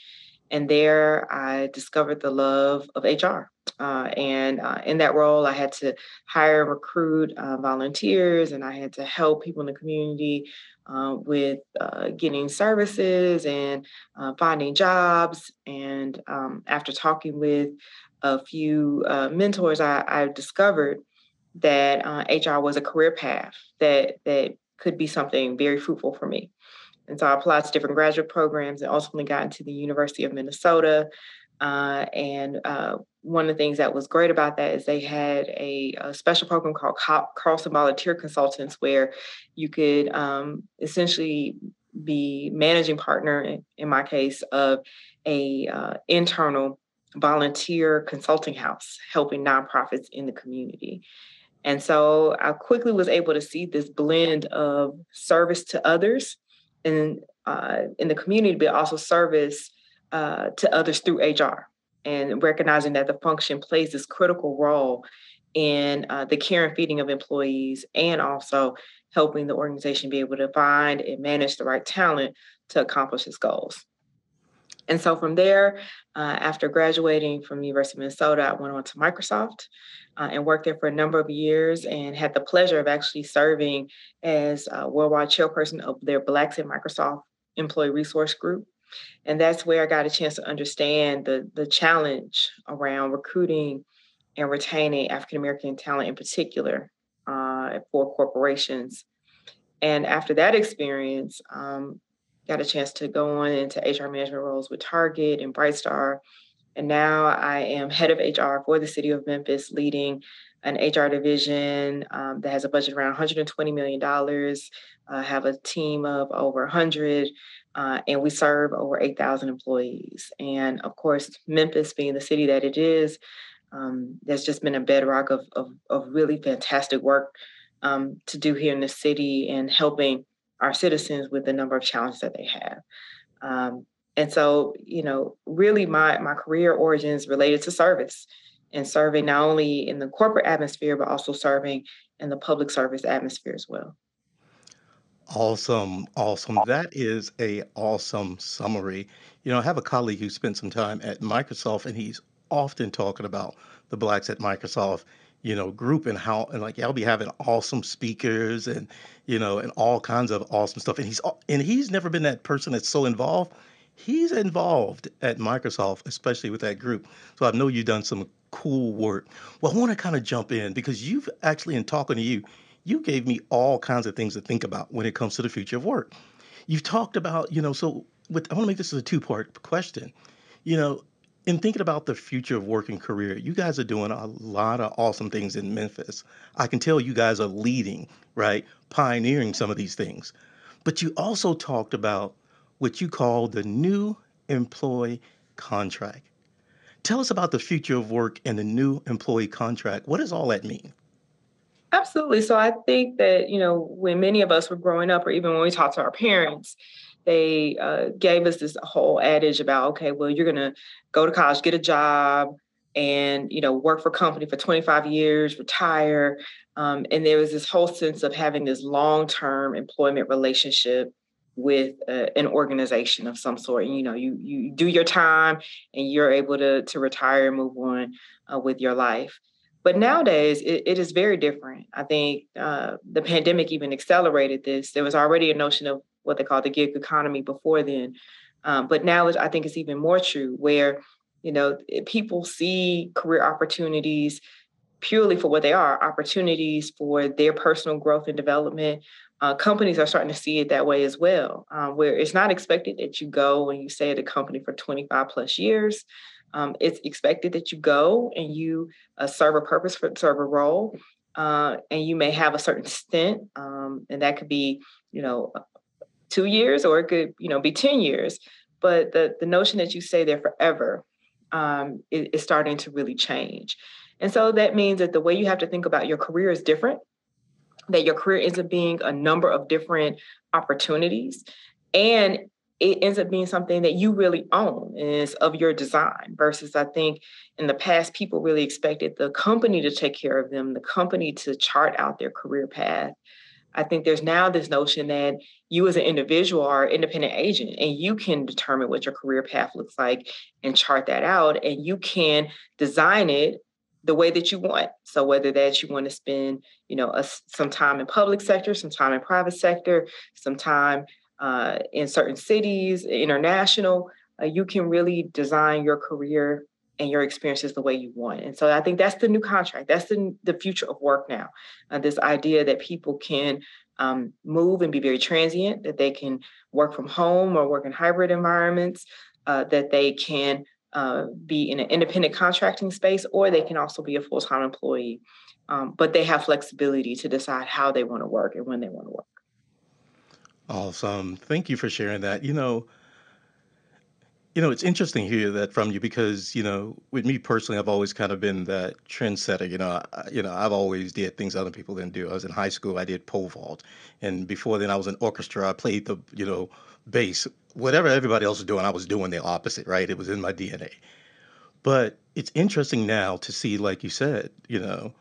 Speaker 4: And there I discovered the love of HR. Uh, and uh, in that role, I had to hire and recruit uh, volunteers, and I had to help people in the community uh, with uh, getting services and uh, finding jobs. And um, after talking with a few mentors, I, I, discovered that HR was a career path that that could be something very fruitful for me. And so I applied to different graduate programs and ultimately got into the University of Minnesota. Uh, and uh, one of the things that was great about that is they had a, a special program called Carlson Volunteer Consultants, where you could um, essentially be managing partner, in, my case, of a uh, internal volunteer consulting house helping nonprofits in the community. And so I quickly was able to see this blend of service to others in, uh, in the community, but also service uh, to others through HR and recognizing that the function plays this critical role in uh, the care and feeding of employees and also helping the organization be able to find and manage the right talent to accomplish its goals. And so from there, uh, after graduating from University of Minnesota, I went on to Microsoft uh, and worked there for a number of years and had the pleasure of actually serving as worldwide chairperson of their Blacks at Microsoft Employee Resource Group. And that's where I got a chance to understand the, the challenge around recruiting and retaining African American talent in particular uh, for corporations. And after that experience, um, got a chance to go on into HR management roles with Target and Brightstar. And now I am head of HR for the city of Memphis, leading an HR division um, that has a budget around $120 million. I have a team of over 100, uh, and we serve over 8,000 employees. And of course, Memphis being the city that it is, um, there's just been a bedrock of, of, of really fantastic work um, to do here in the city and helping our citizens with the number of challenges that they have. Um, and so, you know, really my my career origins related to service and serving not only in the corporate atmosphere, but also serving in the public service atmosphere as well.
Speaker 2: Awesome, awesome. That is a awesome summary. You know, I have a colleague who spent some time at Microsoft and he's often talking about the blacks at Microsoft you know, group and how and like I'll be having awesome speakers and you know and all kinds of awesome stuff. And he's and he's never been that person that's so involved. He's involved at Microsoft, especially with that group. So I know you've done some cool work. Well, I want to kind of jump in because you've actually, in talking to you, you gave me all kinds of things to think about when it comes to the future of work. You've talked about, you know, so with, I want to make this a two part question. You know, in thinking about the future of work and career, you guys are doing a lot of awesome things in Memphis. I can tell you guys are leading, right? Pioneering some of these things. But you also talked about what you call the new employee contract. Tell us about the future of work and the new employee contract. What does all that mean?
Speaker 4: Absolutely. So I think that, you know, when many of us were growing up, or even when we talked to our parents, they uh, gave us this whole adage about, okay, well, you're going to go to college, get a job, and you know work for a company for 25 years retire. Um, and there was this whole sense of having this long-term employment relationship with uh, an organization of some sort. And you know you you do your time and you're able to to retire and move on uh, with your life. But nowadays it, it is very different. I think uh, the pandemic even accelerated this. There was already a notion of what they call the gig economy before then um, but now i think it's even more true where you know people see career opportunities purely for what they are opportunities for their personal growth and development uh, companies are starting to see it that way as well, um, where it's not expected that you go and you stay at a company for 25 plus years. Um, it's expected that you go and you uh, serve a purpose for serve a role, uh, and you may have a certain stint, um, and that could be, you know, two years or it could, you know, be 10 years. But the the notion that you stay there forever um, is, is starting to really change. And so that means that the way you have to think about your career is different that your career ends up being a number of different opportunities and it ends up being something that you really own and is of your design versus i think in the past people really expected the company to take care of them the company to chart out their career path i think there's now this notion that you as an individual are independent agent and you can determine what your career path looks like and chart that out and you can design it the way that you want. So whether that you want to spend, you know, a, some time in public sector, some time in private sector, some time uh, in certain cities, international, uh, you can really design your career and your experiences the way you want. And so I think that's the new contract. That's the, the future of work now. Uh, this idea that people can um, move and be very transient, that they can work from home or work in hybrid environments, uh, that they can uh, be in an independent contracting space, or they can also be a full time employee. Um, but they have flexibility to decide how they want to work and when they want to work.
Speaker 2: Awesome. Thank you for sharing that. You know, you know, it's interesting to hear that from you because, you know, with me personally, I've always kind of been that trendsetter. You know, I, you know, I've always did things other people didn't do. I was in high school, I did pole vault, and before then, I was in orchestra. I played the, you know, bass. Whatever everybody else was doing, I was doing the opposite. Right? It was in my DNA. But it's interesting now to see, like you said, you know,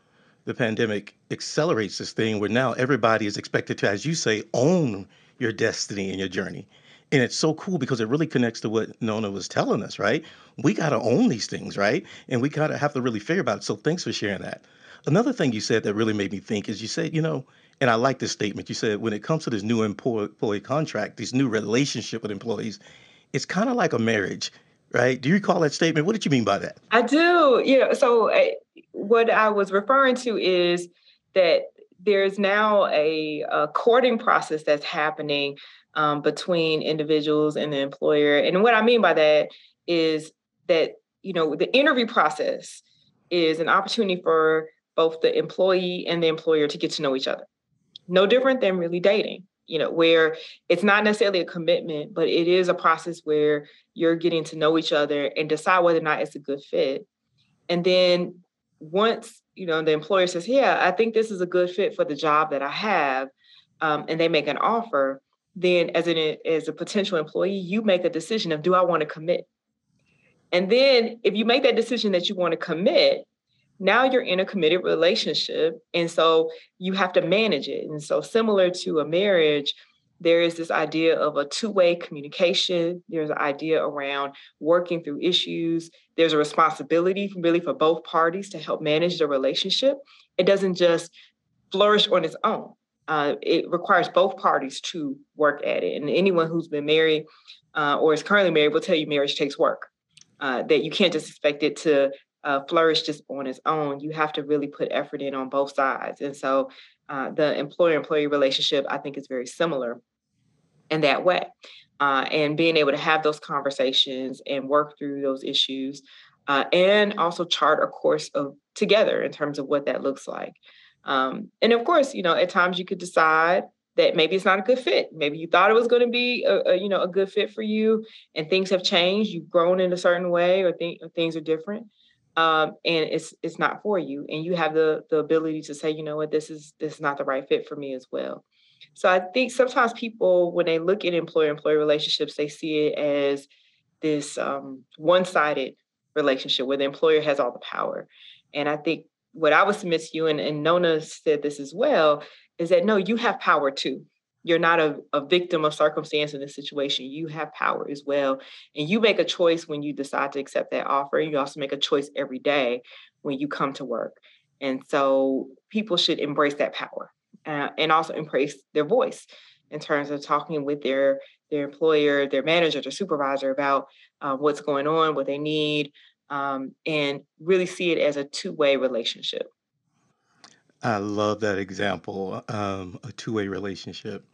Speaker 2: the pandemic accelerates this thing where now everybody is expected to, as you say, own your destiny and your journey and it's so cool because it really connects to what Nona was telling us, right? We got to own these things, right? And we got to have to really figure about it. So thanks for sharing that. Another thing you said that really made me think is you said, you know, and I like this statement. You said when it comes to this new employee contract, this new relationship with employees, it's kind of like a marriage, right? Do you recall that statement? What did you mean by that?
Speaker 4: I do. You know, so uh, what I was referring to is that there's now a, a courting process that's happening um, between individuals and the employer. And what I mean by that is that, you know, the interview process is an opportunity for both the employee and the employer to get to know each other. No different than really dating, you know, where it's not necessarily a commitment, but it is a process where you're getting to know each other and decide whether or not it's a good fit. And then once, you know, the employer says, yeah, I think this is a good fit for the job that I have, um, and they make an offer, then as an as a potential employee, you make a decision of do I want to commit? And then if you make that decision that you want to commit, now you're in a committed relationship. And so you have to manage it. And so similar to a marriage, there is this idea of a two-way communication. There's an idea around working through issues. There's a responsibility really for both parties to help manage the relationship. It doesn't just flourish on its own uh, it requires both parties to work at it. And anyone who's been married uh, or is currently married will tell you marriage takes work. Uh, that you can't just expect it to uh, flourish just on its own. You have to really put effort in on both sides. And so uh, the employer employee relationship, I think, is very similar in that way. Uh, and being able to have those conversations and work through those issues uh, and also chart a course of together in terms of what that looks like. Um, and of course, you know, at times you could decide that maybe it's not a good fit. Maybe you thought it was going to be a, a, you know a good fit for you, and things have changed. You've grown in a certain way, or, th- or things are different, um, and it's it's not for you. And you have the the ability to say, you know what, this is this is not the right fit for me as well. So I think sometimes people, when they look at employer employee relationships, they see it as this um, one sided relationship where the employer has all the power. And I think what I would submit to you, and, and Nona said this as well, is that no, you have power too. You're not a, a victim of circumstance in this situation. You have power as well. And you make a choice when you decide to accept that offer. You also make a choice every day when you come to work. And so people should embrace that power uh, and also embrace their voice in terms of talking with their their employer, their manager, their supervisor about uh, what's going on, what they need, um, and really see it as a two way relationship.
Speaker 2: I love that example, um, a two way relationship.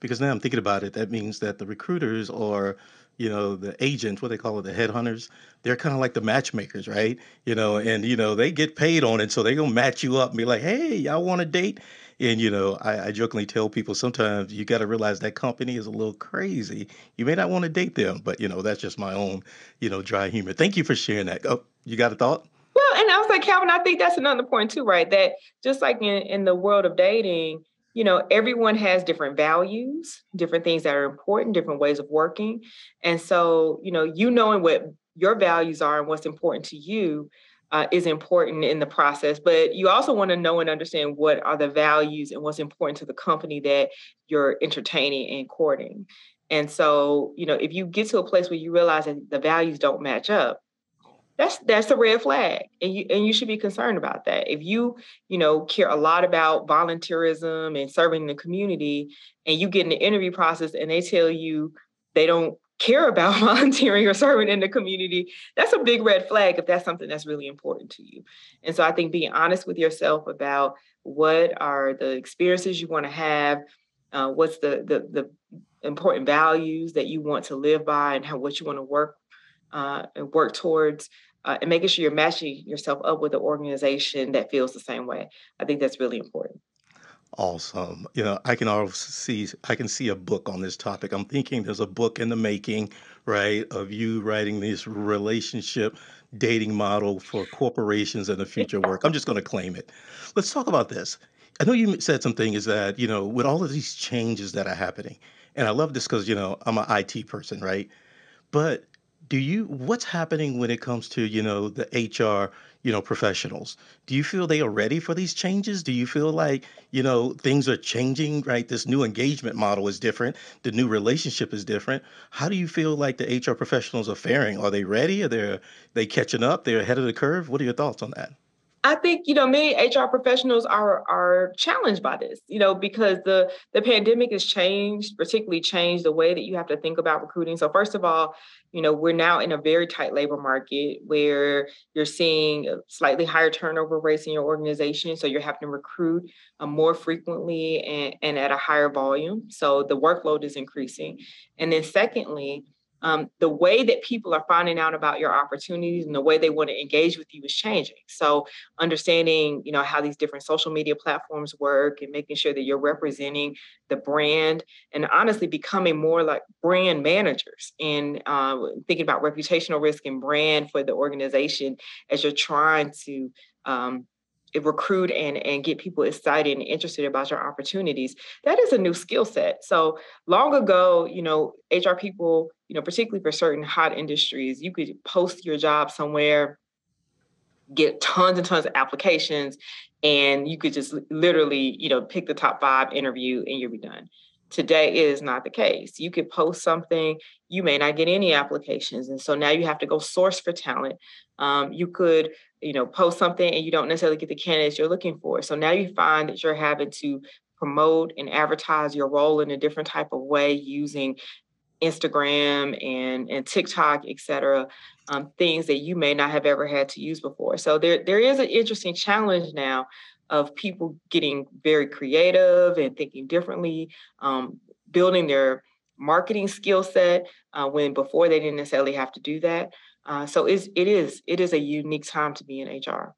Speaker 2: Because now I'm thinking about it, that means that the recruiters or, you know, the agents, what they call it, the headhunters, they're kind of like the matchmakers, right? You know, and, you know, they get paid on it. So they're going to match you up and be like, hey, y'all want a date? And you know, I, I jokingly tell people sometimes you got to realize that company is a little crazy. You may not want to date them, but you know that's just my own, you know, dry humor. Thank you for sharing that. Oh, you got a thought?
Speaker 4: Well, and I was like, Calvin, I think that's another point too, right? That just like in, in the world of dating, you know, everyone has different values, different things that are important, different ways of working. And so, you know, you knowing what your values are and what's important to you uh, is important in the process. But you also want to know and understand what are the values and what's important to the company that you're entertaining and courting. And so, you know, if you get to a place where you realize that the values don't match up, that's that's a red flag and you and you should be concerned about that if you you know care a lot about volunteerism and serving the community and you get in the interview process and they tell you they don't care about volunteering or serving in the community, that's a big red flag if that's something that's really important to you. And so I think being honest with yourself about what are the experiences you want to have, uh, what's the, the the important values that you want to live by, and how what you want to work uh, and work towards. Uh, and making sure you're matching yourself up with an organization that feels the same way. I think that's really important.
Speaker 2: Awesome. You know, I can also see I can see a book on this topic. I'm thinking there's a book in the making, right, of you writing this relationship dating model for corporations and the future work. I'm just going to claim it. Let's talk about this. I know you said something is that, you know, with all of these changes that are happening, and I love this because, you know, I'm an IT person, right? But do you what's happening when it comes to you know the hr you know professionals? Do you feel they are ready for these changes? Do you feel like you know things are changing right? This new engagement model is different. The new relationship is different. How do you feel like the hr professionals are faring? Are they ready? Are they they catching up? They're ahead of the curve? What are your thoughts on that
Speaker 4: I think you know many HR professionals are are challenged by this, you know, because the the pandemic has changed, particularly changed the way that you have to think about recruiting. So first of all, you know, we're now in a very tight labor market where you're seeing slightly higher turnover rates in your organization, so you're having to recruit uh, more frequently and, and at a higher volume. So the workload is increasing, and then secondly um, the way that people are finding out about your opportunities and the way they want to engage with you is changing. So understanding, you know, how these different social media platforms work and making sure that you're representing the brand and honestly becoming more like brand managers and uh, thinking about reputational risk and brand for the organization as you're trying to um, recruit and and get people excited and interested about your opportunities that is a new skill set. So long ago you know hr people you know particularly for certain hot industries you could post your job somewhere get tons and tons of applications and you could just literally you know pick the top five interview and you'll be done. Today is not the case. You could post something you may not get any applications and so now you have to go source for talent. Um, you could you know post something and you don't necessarily get the candidates you're looking for so now you find that you're having to promote and advertise your role in a different type of way using Instagram and and TikTok, et cetera, um, things that you may not have ever had to use before. So there there is an interesting challenge now of people getting very creative and thinking differently, um, building their marketing skill set uh, when before they didn't necessarily have to do that. Uh, so it's, it is it is a unique time to be in HR.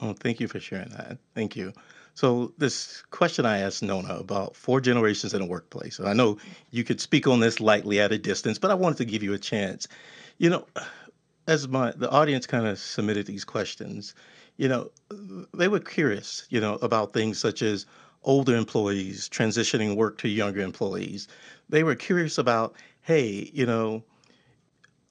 Speaker 2: Well, thank you for sharing that. Thank you. So this question I asked Nona about four generations in a workplace. And I know you could speak on this lightly at a distance, but I wanted to give you a chance. You know, as my the audience kind of submitted these questions, you know, they were curious, you know, about things such as older employees transitioning work to younger employees. They were curious about, hey, you know,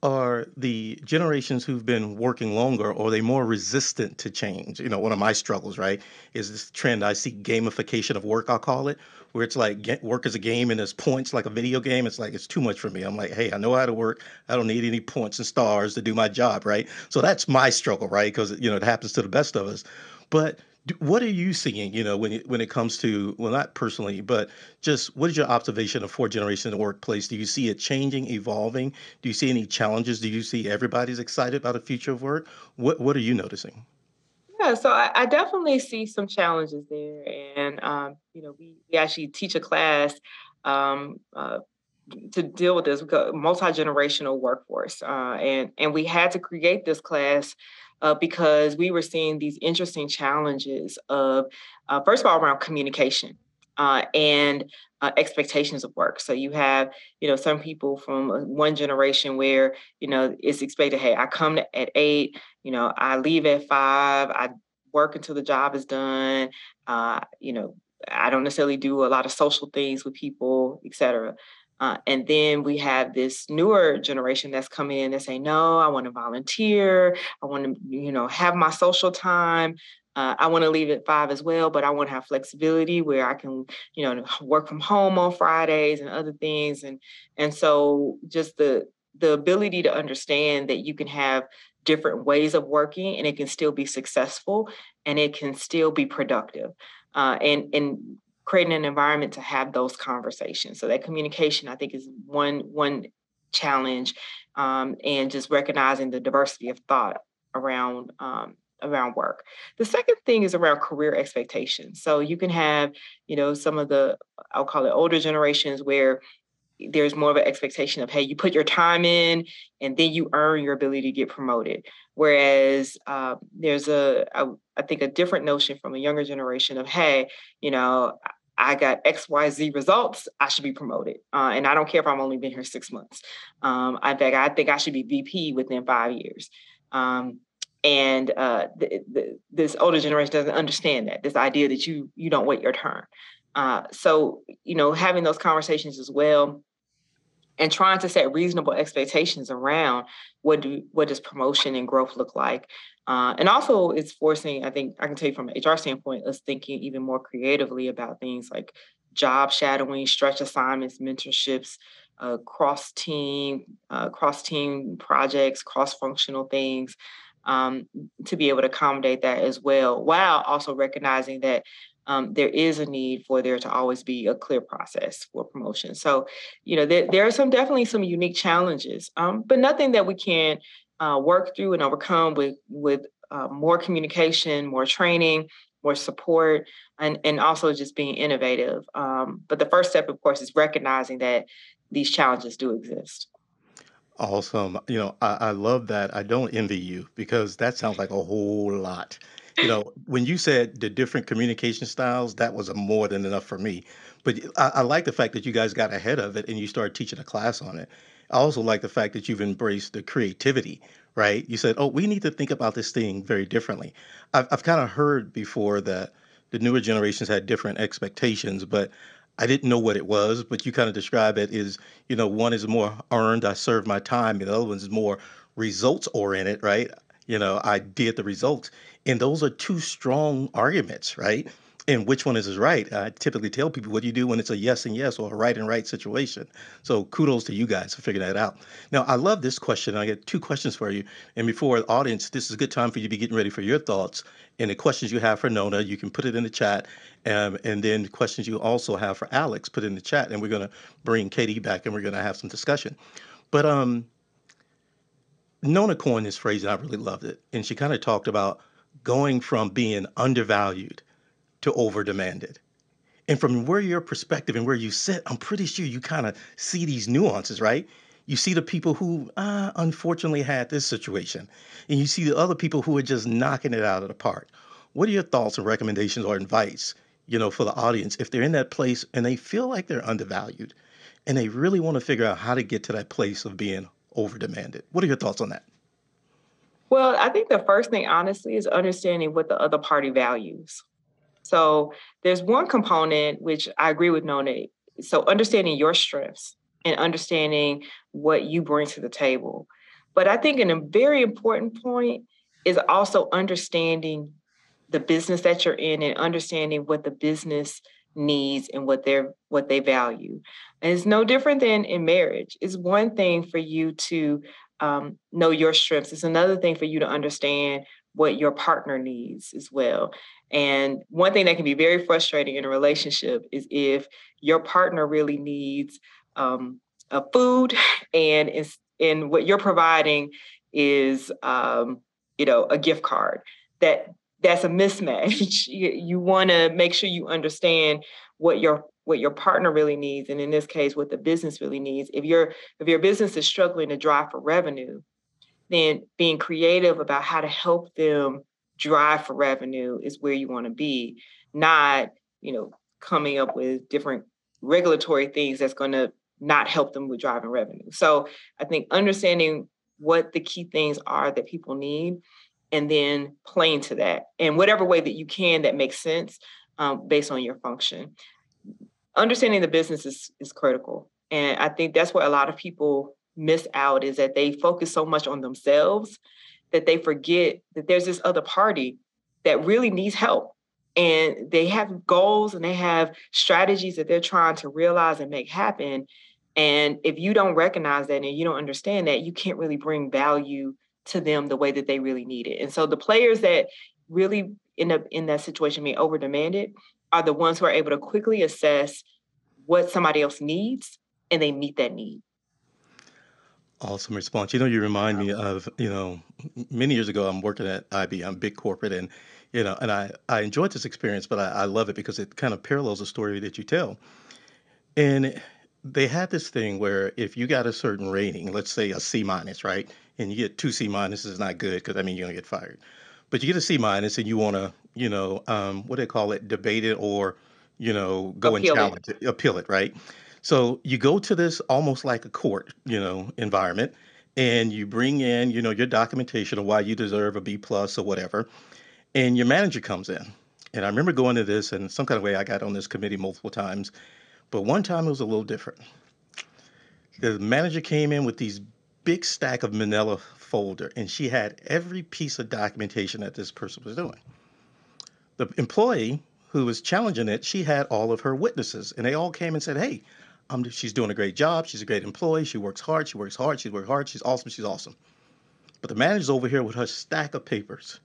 Speaker 2: are the generations who've been working longer are they more resistant to change? You know one of my struggles right is this trend i see gamification of work i'll call it where it's like get, work as a game and there's points like a video game. It's like it's too much for me. I'm like hey i know how to work. I don't need any points and stars to do my job right? So that's my struggle right because you know it happens to the best of us. But what are you seeing you know when it, when it comes to well not personally but just what is your observation of fourth generation in the workplace? Do you see it changing evolving? Do you see any challenges? Do you see everybody's excited about the future of work? What what are you noticing?
Speaker 4: Yeah so i, I definitely see some challenges there and um, you know we, we actually teach a class um, uh, to deal with this multi-generational workforce uh, and and we had to create this class uh, because we were seeing these interesting challenges of, uh, first of all, around communication. Uh, and uh, expectations of work. So you have, you know, some people from uh, one generation where, you know, it's expected, hey, I come at eight, you know, I leave at five, I work until the job is done, uh, you know, I don't necessarily do a lot of social things with people, et cetera. Uh, and then we have this newer generation that's coming in and say, no, I want to volunteer. I want to, you know, have my social time. Uh, I want to leave at five as well, but I want to have flexibility where I can, you know, work from home on Fridays and other things. And and so just the the ability to understand that you can have different ways of working and it can still be successful and it can still be productive. Uh, and and creating an environment to have those conversations. So that communication, I think, is one one challenge, um, and just recognizing the diversity of thought around um, around work. The second thing is around career expectations. So you can have, you know, some of the I'll call it older generations where there's more of an expectation of hey you put your time in and then you earn your ability to get promoted whereas uh, there's a, a I think a different notion from a younger generation of hey you know I got XYZ results, I should be promoted. Uh, and I don't care if I'm only been here six months. Um, I think I think I should be VP within five years. Um, and uh, the, the, this older generation doesn't understand that this idea that you you don't wait your turn. Uh, so you know, having those conversations as well, and trying to set reasonable expectations around what do what does promotion and growth look like uh, and also it's forcing i think i can tell you from an hr standpoint us thinking even more creatively about things like job shadowing stretch assignments mentorships uh, cross team uh, cross team projects cross functional things um, to be able to accommodate that as well while also recognizing that um, there is a need for there to always be a clear process for promotion. So, you know, there, there are some definitely some unique challenges, um, but nothing that we can uh, work through and overcome with with uh, more communication, more training, more support, and and also just being innovative. Um, but the first step, of course, is recognizing that these challenges do exist.
Speaker 2: Awesome. You know, I, I love that. I don't envy you because that sounds like a whole lot you know, when you said the different communication styles, that was a more than enough for me. But I, I like the fact that you guys got ahead of it and you started teaching a class on it. I also like the fact that you've embraced the creativity, right? You said, oh, we need to think about this thing very differently. I've, I've kind of heard before that the newer generations had different expectations, but I didn't know what it was. But you kind of describe it as, you know, one is more earned, I served my time, and the other one is more results oriented, right? You know, I did the results. And those are two strong arguments, right? And which one is is right. I typically tell people what do you do when it's a yes and yes or a right and right situation. So kudos to you guys for figuring that out. Now I love this question. I get two questions for you. And before the audience, this is a good time for you to be getting ready for your thoughts. And the questions you have for Nona, you can put it in the chat. Um, and then the questions you also have for Alex, put in the chat. And we're gonna bring Katie back and we're gonna have some discussion. But um Nona coined this phrase and I really loved it. And she kind of talked about going from being undervalued to over demanded. And from where your perspective and where you sit, I'm pretty sure you kind of see these nuances, right? You see the people who uh, unfortunately had this situation, and you see the other people who are just knocking it out of the park. What are your thoughts and recommendations or advice, you know, for the audience if they're in that place and they feel like they're undervalued, and they really want to figure out how to get to that place of being over demanded? What are your thoughts on that?
Speaker 4: Well, I think the first thing, honestly, is understanding what the other party values. So there's one component which I agree with Nona. So understanding your strengths and understanding what you bring to the table. But I think a very important point is also understanding the business that you're in and understanding what the business needs and what they're what they value. And it's no different than in marriage. It's one thing for you to um, know your strengths. It's another thing for you to understand what your partner needs as well. And one thing that can be very frustrating in a relationship is if your partner really needs um, a food and is and what you're providing is um, you know a gift card that that's a mismatch you, you want to make sure you understand what your what your partner really needs and in this case what the business really needs if your if your business is struggling to drive for revenue then being creative about how to help them drive for revenue is where you want to be, not, you know, coming up with different regulatory things that's going to not help them with driving revenue. So I think understanding what the key things are that people need and then playing to that in whatever way that you can that makes sense um, based on your function. Understanding the business is, is critical. And I think that's where a lot of people miss out is that they focus so much on themselves that they forget that there's this other party that really needs help. And they have goals and they have strategies that they're trying to realize and make happen. And if you don't recognize that and you don't understand that you can't really bring value to them the way that they really need it. And so the players that really end up in that situation being over demanded are the ones who are able to quickly assess what somebody else needs and they meet that need
Speaker 2: Awesome response. You know, you remind me of, you know, many years ago, I'm working at IBM, big corporate, and, you know, and I, I enjoyed this experience, but I, I love it because it kind of parallels the story that you tell. And they had this thing where if you got a certain rating, let's say a C minus, right? And you get two C minuses, is not good because I mean, you're going to get fired. But you get a C minus and you want to, you know, um, what do they call it, debate it or, you know, go and
Speaker 4: appeal it
Speaker 2: challenge it, appeal it, right? So you go to this almost like a court, you know, environment, and you bring in, you know, your documentation of why you deserve a B plus or whatever, and your manager comes in. And I remember going to this, and some kind of way I got on this committee multiple times, but one time it was a little different. The manager came in with these big stack of manila folder, and she had every piece of documentation that this person was doing. The employee who was challenging it, she had all of her witnesses, and they all came and said, "Hey, I'm, she's doing a great job. She's a great employee. She works hard. She works hard. She works hard. She's awesome. She's awesome. But the manager's over here with her stack of papers.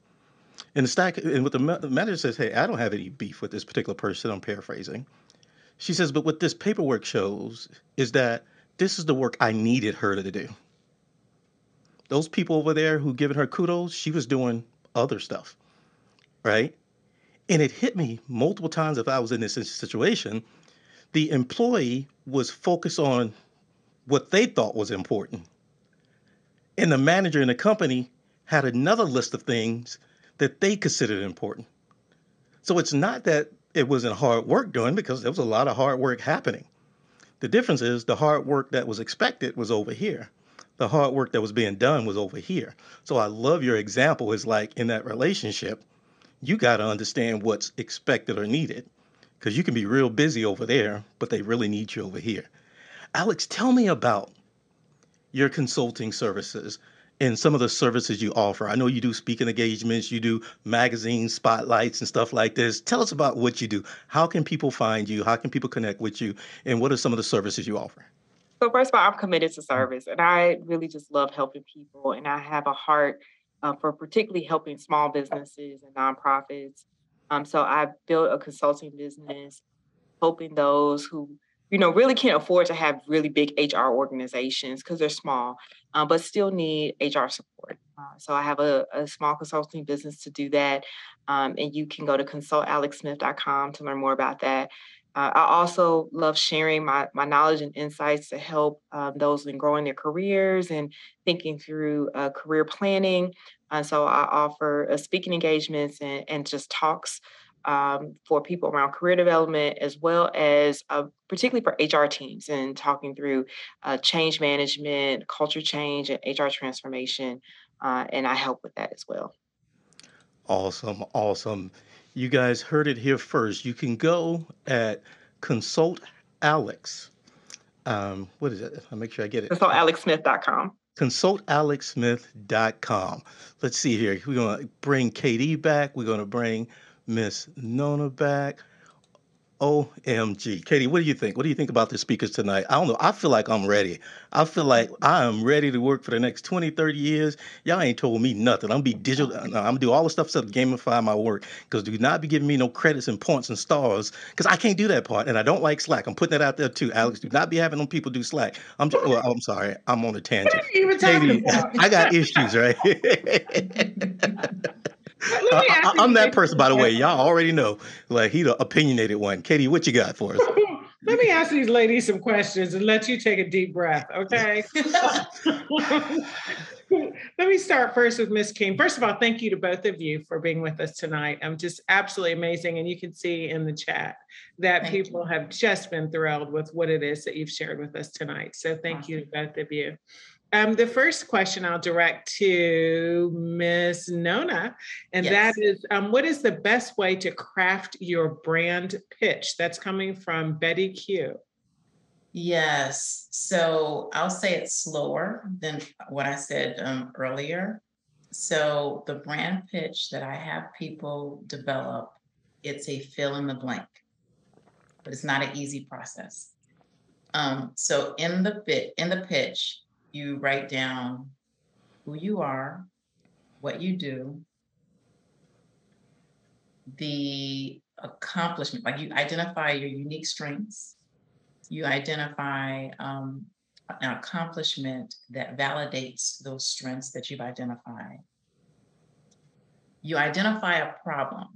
Speaker 2: And the stack, and what the, manager says, hey, I don't have any beef with this particular person. I'm paraphrasing. She says, but what this paperwork shows is that this is the work I needed her to do. Those people over there who given her kudos, she was doing other stuff, right? And it hit me multiple times if I was in this situation the employee was focused on what they thought was important. And the manager in the company had another list of things that they considered important. So it's not that it wasn't hard work doing because there was a lot of hard work happening. The difference is the hard work that was expected was over here. The hard work that was being done was over here. So I love your example is like in that relationship, you got to understand what's expected or needed because you can be real busy over there, but they really need you over here. Alex, tell me about your consulting services and some of the services you offer. I know you do speaking engagements, you do magazine spotlights and stuff like this. Tell us about what you do. How can people find you? How can people connect with you? And what are some of the services you offer?
Speaker 4: So, first of all, I'm committed to service and I really just love helping people. And I have a heart uh, for particularly helping small businesses and nonprofits. Um, so, I built a consulting business, helping those who you know, really can't afford to have really big HR organizations because they're small, um, but still need HR support. Uh, so I have a, a, small consulting business to do that. Um, and you can go to consultalexsmith.com to learn more about that. Uh, I also love sharing my, my knowledge and insights to help um, those in growing their careers and thinking through uh, career planning. And so I offer uh, speaking engagements and, and just talks um, for people around career development, as well as uh, particularly for HR teams and talking through uh, change management, culture change, and HR transformation. Uh, and I help with that as well.
Speaker 2: Awesome. Awesome. You guys heard it here first. You can go at Consult Alex. Um, what is it? I'll make sure I get it.
Speaker 4: ConsultAlexSmith.com.
Speaker 2: ConsultAlexSmith.com. Let's see here. We're going to bring Katie back. We're going to bring Miss Nona back. OMG. Katie, what do you think? What do you think about the speakers tonight? I don't know. I feel like I'm ready. I feel like I am ready to work for the next 20, 30 years. Y'all ain't told me nothing. I'm gonna be digital. Uh, I'm gonna do all the stuff to gamify my work. Because do not be giving me no credits and points and stars. Because I can't do that part. And I don't like Slack. I'm putting that out there too. Alex, do not be having them people do Slack. I'm just, well, I'm sorry. I'm on a tangent. Katie, I got issues, right? I, am that person, by the way. Y'all already know. Like he the opinionated one. Katie, what you got for us?
Speaker 5: Let me ask these ladies some questions and let you take a deep breath, okay? Let me start first with Miss King. First of all, thank you to both of you for being with us tonight. I'm just absolutely amazing. And you can see in the chat that thank people you. have just been thrilled with what it is that you've shared with us tonight. So thank awesome. you to both of you. Um, the first question I'll direct to Ms. Nona, and yes. that is um, what is the best way to craft your brand pitch? That's coming from Betty Q.
Speaker 3: Yes. So I'll say it slower than what I said um, earlier. So the brand pitch that I have people develop, it's a fill in the blank, but it's not an easy process. Um, so in the bit in the pitch, you write down who you are, what you do, the accomplishment, like you identify your unique strengths, you identify um, an accomplishment that validates those strengths that you've identified. You identify a problem,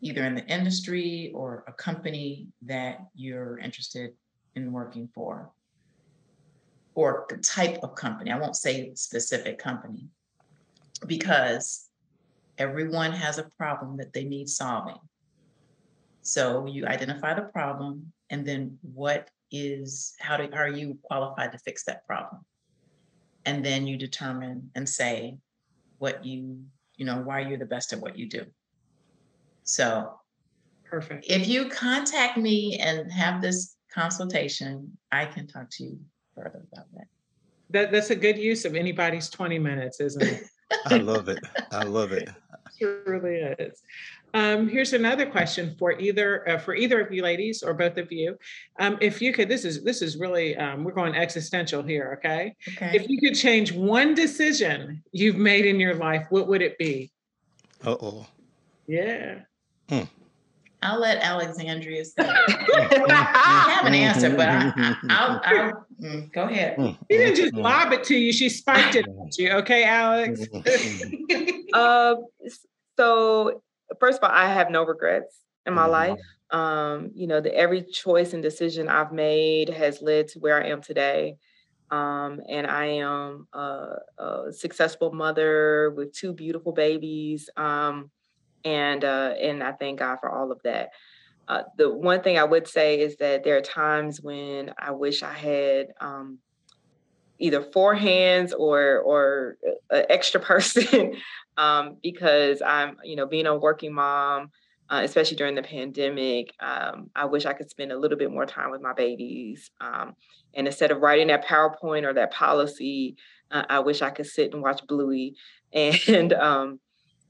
Speaker 3: either in the industry or a company that you're interested in working for or the type of company. I won't say specific company because everyone has a problem that they need solving. So you identify the problem and then what is how do are you qualified to fix that problem? And then you determine and say what you, you know, why you're the best at what you do. So
Speaker 5: perfect.
Speaker 3: If you contact me and have this consultation, I can talk to you further about that.
Speaker 5: That that's a good use of anybody's 20 minutes, isn't it?
Speaker 2: I love it. I love it.
Speaker 5: It really is. Um, here's another question for either uh, for either of you ladies or both of you. Um, if you could, this is this is really um, we're going existential here. Okay? okay. If you could change one decision you've made in your life, what would it be?
Speaker 2: Uh oh.
Speaker 5: Yeah.
Speaker 3: Hmm. I'll let Alexandria say. I have an answer, but I, will mm, go ahead.
Speaker 5: She didn't just lob it to you; she spiked it at you. Okay, Alex.
Speaker 4: uh, so first of all, I have no regrets in my life. Um, you know, the every choice and decision I've made has led to where I am today. Um, and I am a, a, successful mother with two beautiful babies. Um, and uh, and I thank God for all of that. Uh, the one thing I would say is that there are times when I wish I had um, either four hands or or an extra person um, because I'm you know being a working mom, uh, especially during the pandemic. Um, I wish I could spend a little bit more time with my babies, um, and instead of writing that PowerPoint or that policy, uh, I wish I could sit and watch Bluey and um,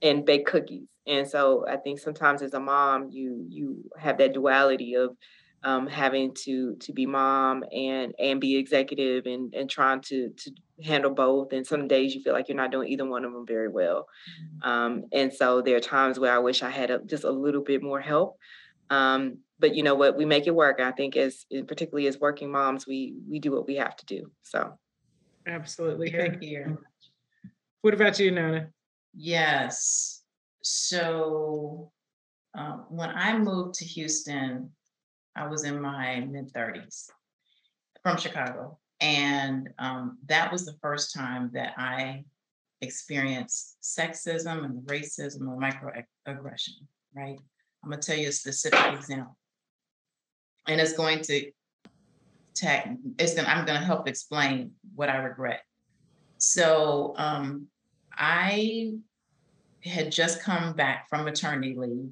Speaker 4: and bake cookies. And so I think sometimes as a mom, you you have that duality of um, having to to be mom and and be executive and and trying to to handle both. And some days you feel like you're not doing either one of them very well. Mm-hmm. Um, and so there are times where I wish I had a, just a little bit more help. Um, but you know what, we make it work. I think as particularly as working moms, we we do what we have to do. So
Speaker 5: absolutely, thank you. What about you, Nona?
Speaker 3: Yes. So um, when I moved to Houston, I was in my mid 30s from Chicago. And um, that was the first time that I experienced sexism and racism and microaggression, right? I'm going to tell you a specific example. And it's going to tag, it's going I'm going to help explain what I regret. So um, I had just come back from maternity leave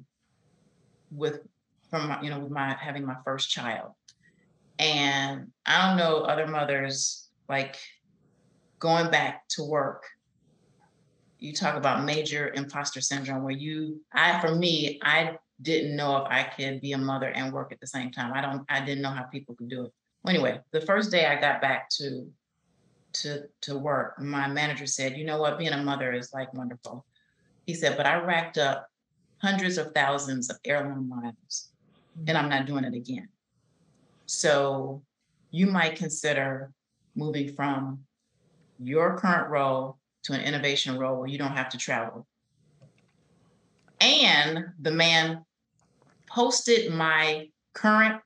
Speaker 3: with from my, you know with my having my first child. And i don't know other mothers like going back to work you talk about major imposter syndrome where you i for me i didn't know if i could be a mother and work at the same time. I don't i didn't know how people could do it. Well, anyway the first day i got back to to to work my manager said you know what? Being a mother is like wonderful he said but i racked up hundreds of thousands of airline miles and I'm not doing it again. So you might consider moving from your current role to an innovation role where you don't have to travel. And the man posted my current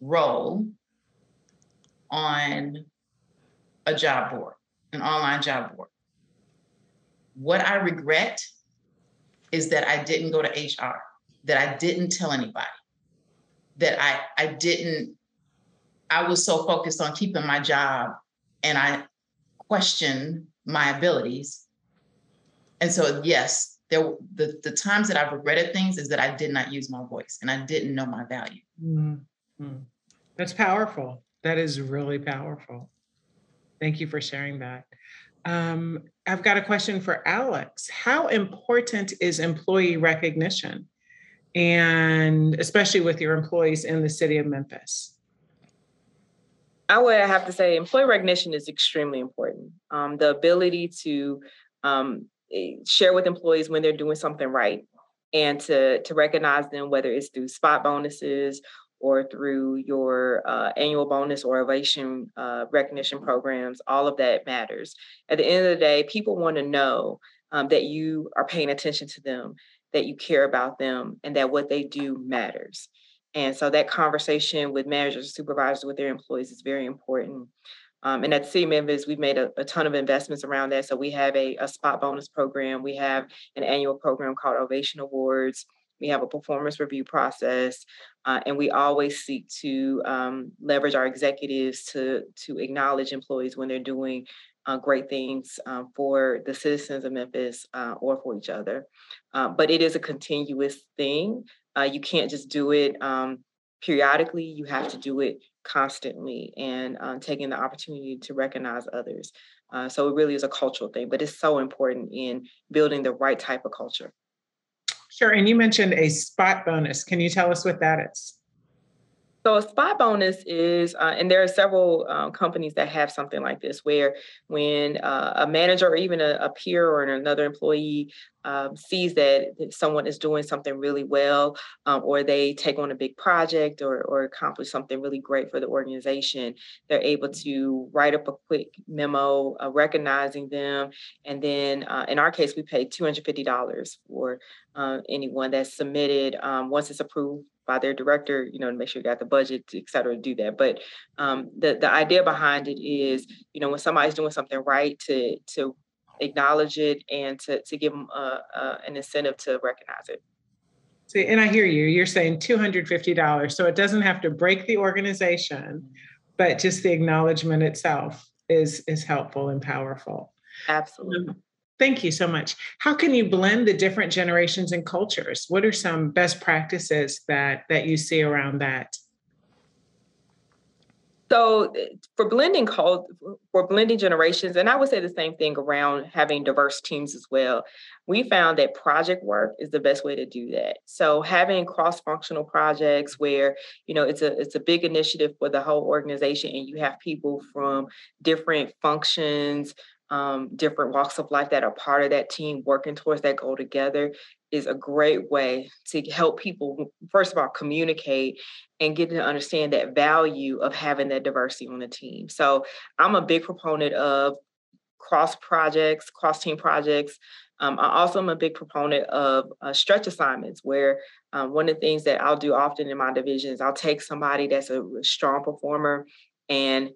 Speaker 3: role on a job board, an online job board. What I regret is that I didn't go to HR, that I didn't tell anybody that I I didn't I was so focused on keeping my job and I questioned my abilities. And so yes, there the the times that I've regretted things is that I did not use my voice and I didn't know my value.
Speaker 5: Mm-hmm. That's powerful. That is really powerful. Thank you for sharing that. Um, I've got a question for Alex. How important is employee recognition? and especially with your employees in the city of Memphis?
Speaker 4: I would have to say employee recognition is extremely important. Um, the ability to um, eh, share with employees when they're doing something right and to, to recognize them, whether it's through spot bonuses or through your uh, annual bonus or ovation uh, recognition programs, all of that matters. At the end of the day, people want to know um, that you are paying attention to them that you care about them and that what they do matters. And so that conversation with managers, supervisors, with their employees is very important. Um, and at City we've made a, a, ton of investments around that. So we have a, a, spot bonus program. We have an annual program called Ovation Awards. We have a performance review process, uh, and we always seek to um, leverage our executives to to acknowledge employees when they're doing uh, great things um, for the citizens of Memphis uh, or for each other. Uh, but it is a continuous thing. Uh, you can't just do it um, periodically, you have to do it constantly and uh, taking the opportunity to recognize others. Uh, so it really is a cultural thing, but it's so important in building the right type of culture.
Speaker 5: Sure. And you mentioned a spot bonus. Can you tell us what that is?
Speaker 4: So a spot bonus is, uh, and there are several um, companies that have something like this, where when uh, a manager or even a, a peer or another employee um, sees that someone is doing something really well, um, or they take on a big project or, or accomplish something really great for the organization, they're able to write up a quick memo uh, recognizing them. And then uh, in our case, we pay $250 for uh, anyone that's submitted um, once it's approved by their director, you know, to make sure you got the budget, et cetera, to do that. But um, the the idea behind it is, you know, when somebody's doing something right, to to acknowledge it and to to give them uh, uh, an incentive to recognize it.
Speaker 5: See, and I hear you. You're saying two hundred fifty dollars, so it doesn't have to break the organization, but just the acknowledgement itself is is helpful and powerful.
Speaker 4: Absolutely.
Speaker 5: Um, Thank you so much. How can you blend the different generations and cultures? What are some best practices that that you see around that?
Speaker 4: So uh, for blending called for blending generations, and I would say the same thing around having diverse teams as well. We found that project work is the best way to do that. So having cross-functional projects where you know it's a it's a big initiative for the whole organization, and you have people from different functions, um, different walks of life that are part of that team working towards that goal together is a great way to help people first of all communicate and get to understand that value of having that diversity on the team. So i'm a big proponent of cross projects cross team projects. Um, i also am a big proponent of uh, stretch assignments where um, one of the things that i'll do often in my division is i'll take somebody that's a strong performer and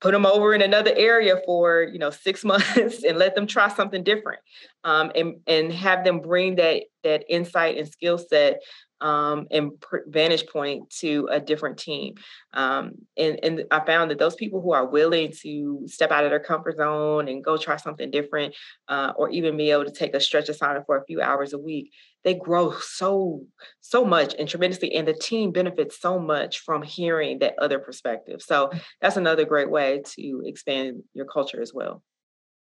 Speaker 4: put them over in another area for you know six months and let them try something different um, and and have them bring that that insight and skill set um, and vantage point to a different team. Um, and, and I found that those people who are willing to step out of their comfort zone and go try something different, uh, or even be able to take a stretch assignment for a few hours a week, they grow so so much and tremendously, and the team benefits so much from hearing that other perspective. So that's another great way to expand your culture as well.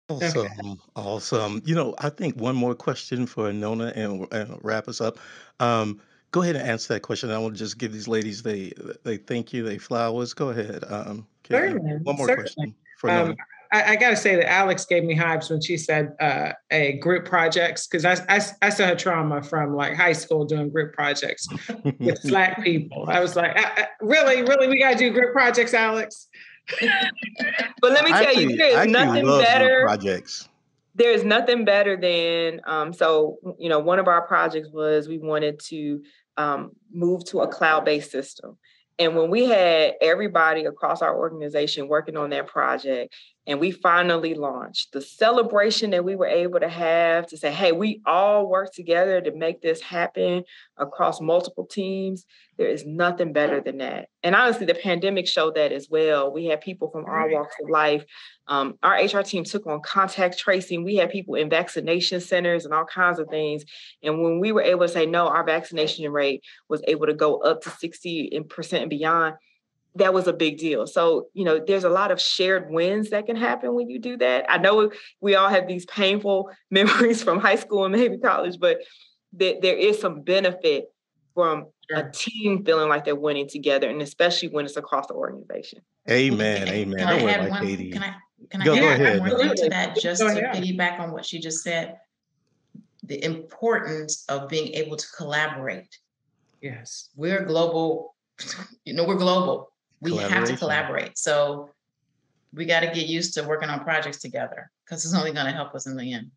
Speaker 2: Awesome, awesome. You know, I think one more question for Nona and, and wrap us up. Um, Go ahead and answer that question. I want to just give these ladies they they thank you, they flowers. Go ahead. Um,
Speaker 5: one more certainly. question for um, I, I got to say that Alex gave me hives when she said uh, a group projects because I, I, I still had trauma from like high school doing group projects with black people. I was like, I, I, really, really, we got to do group projects, Alex.
Speaker 4: but let me tell actually, you, there's nothing better. Projects there's nothing better than um, so you know one of our projects was we wanted to um, move to a cloud-based system. And when we had everybody across our organization working on that project and we finally launched. The celebration that we were able to have to say hey we all work together to make this happen across multiple teams there is nothing better than that. And honestly the pandemic showed that as well. We had people from all walks of life. Um, our hr team took on contact tracing. We had people in vaccination centers and all kinds of things. And when we were able to say no our vaccination rate was able to go up to 60% and beyond that was a big deal. So, you know, there's a lot of shared wins that can happen when you do that. I know we all have these painful memories from high school and maybe college, but th- there is some benefit from sure. a team feeling like they're winning together, and especially when it's across the organization.
Speaker 2: Amen. Amen.
Speaker 3: Can I add one, Can I, can I go, add go ahead. one thing to that just to piggyback on what she just said? The importance of being able to collaborate.
Speaker 5: Yes.
Speaker 3: We're global, you know, we're global we have to collaborate. So we got to get used to working on projects together because it's only going to help us in the end.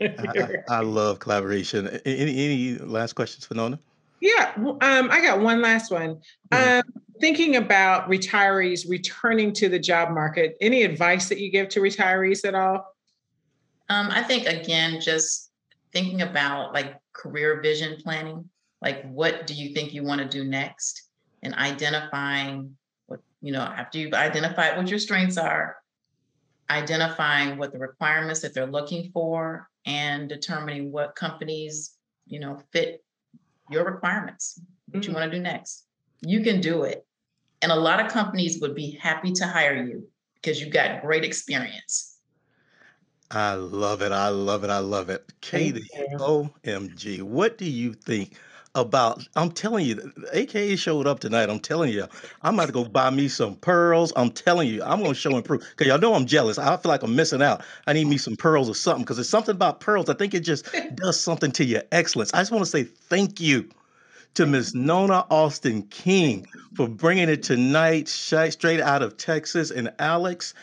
Speaker 2: I, I, love collaboration. Any, any last questions for Nona?
Speaker 5: Yeah, um, I got one last one. Mm-hmm. Um, thinking about retirees returning to the job market, any advice that you give to retirees at all?
Speaker 3: Um, I think again, just thinking about like career vision planning, like what do you think you want to do next, and identifying you know, after you've identified what your strengths are, identifying what the requirements that they're looking for and determining what companies, you know, fit your requirements, what mm-hmm. you want to do next. You can do it. And a lot of companies would be happy to hire you because you've got great experience.
Speaker 2: I love it. I love it. I love it. Katie, OMG, what do you think about I'm telling you, AKA showed up tonight. I'm telling you, I'm about to go buy me some pearls. I'm telling you, I'm gonna show and prove. Cause y'all know I'm jealous. I feel like I'm missing out. I need me some pearls or something. Cause there's something about pearls. I think it just does something to your excellence. I just want to say thank you to Miss Nona Austin King for bringing it tonight, straight out of Texas, and Alex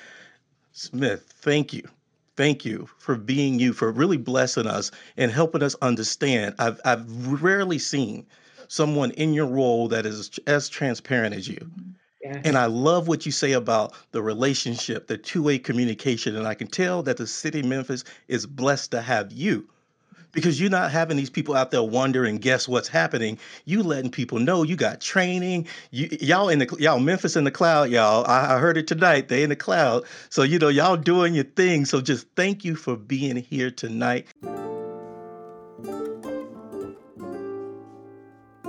Speaker 2: Smith. Thank you thank you for being you, for really blessing us and helping us understand. I've, I've rarely seen someone in your role that is as transparent as you. Yes. And I love what you say about the relationship, the two way communication. And I can tell that the city of Memphis is blessed to have you because you're not having these people out there wonder and guess what's happening. You letting people know you got training. You y'all in the y'all Memphis in the cloud, y'all. I, I heard it tonight. They in the cloud. So you know y'all doing your thing. So just thank you for being here tonight.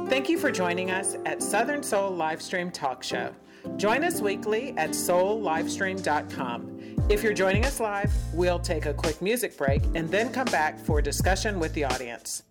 Speaker 5: Thank you for joining us at Southern Soul Livestream Talk Show. Join us weekly at soullivestream.com. If you're joining us live, we'll take a quick music break and then come back for discussion with the audience.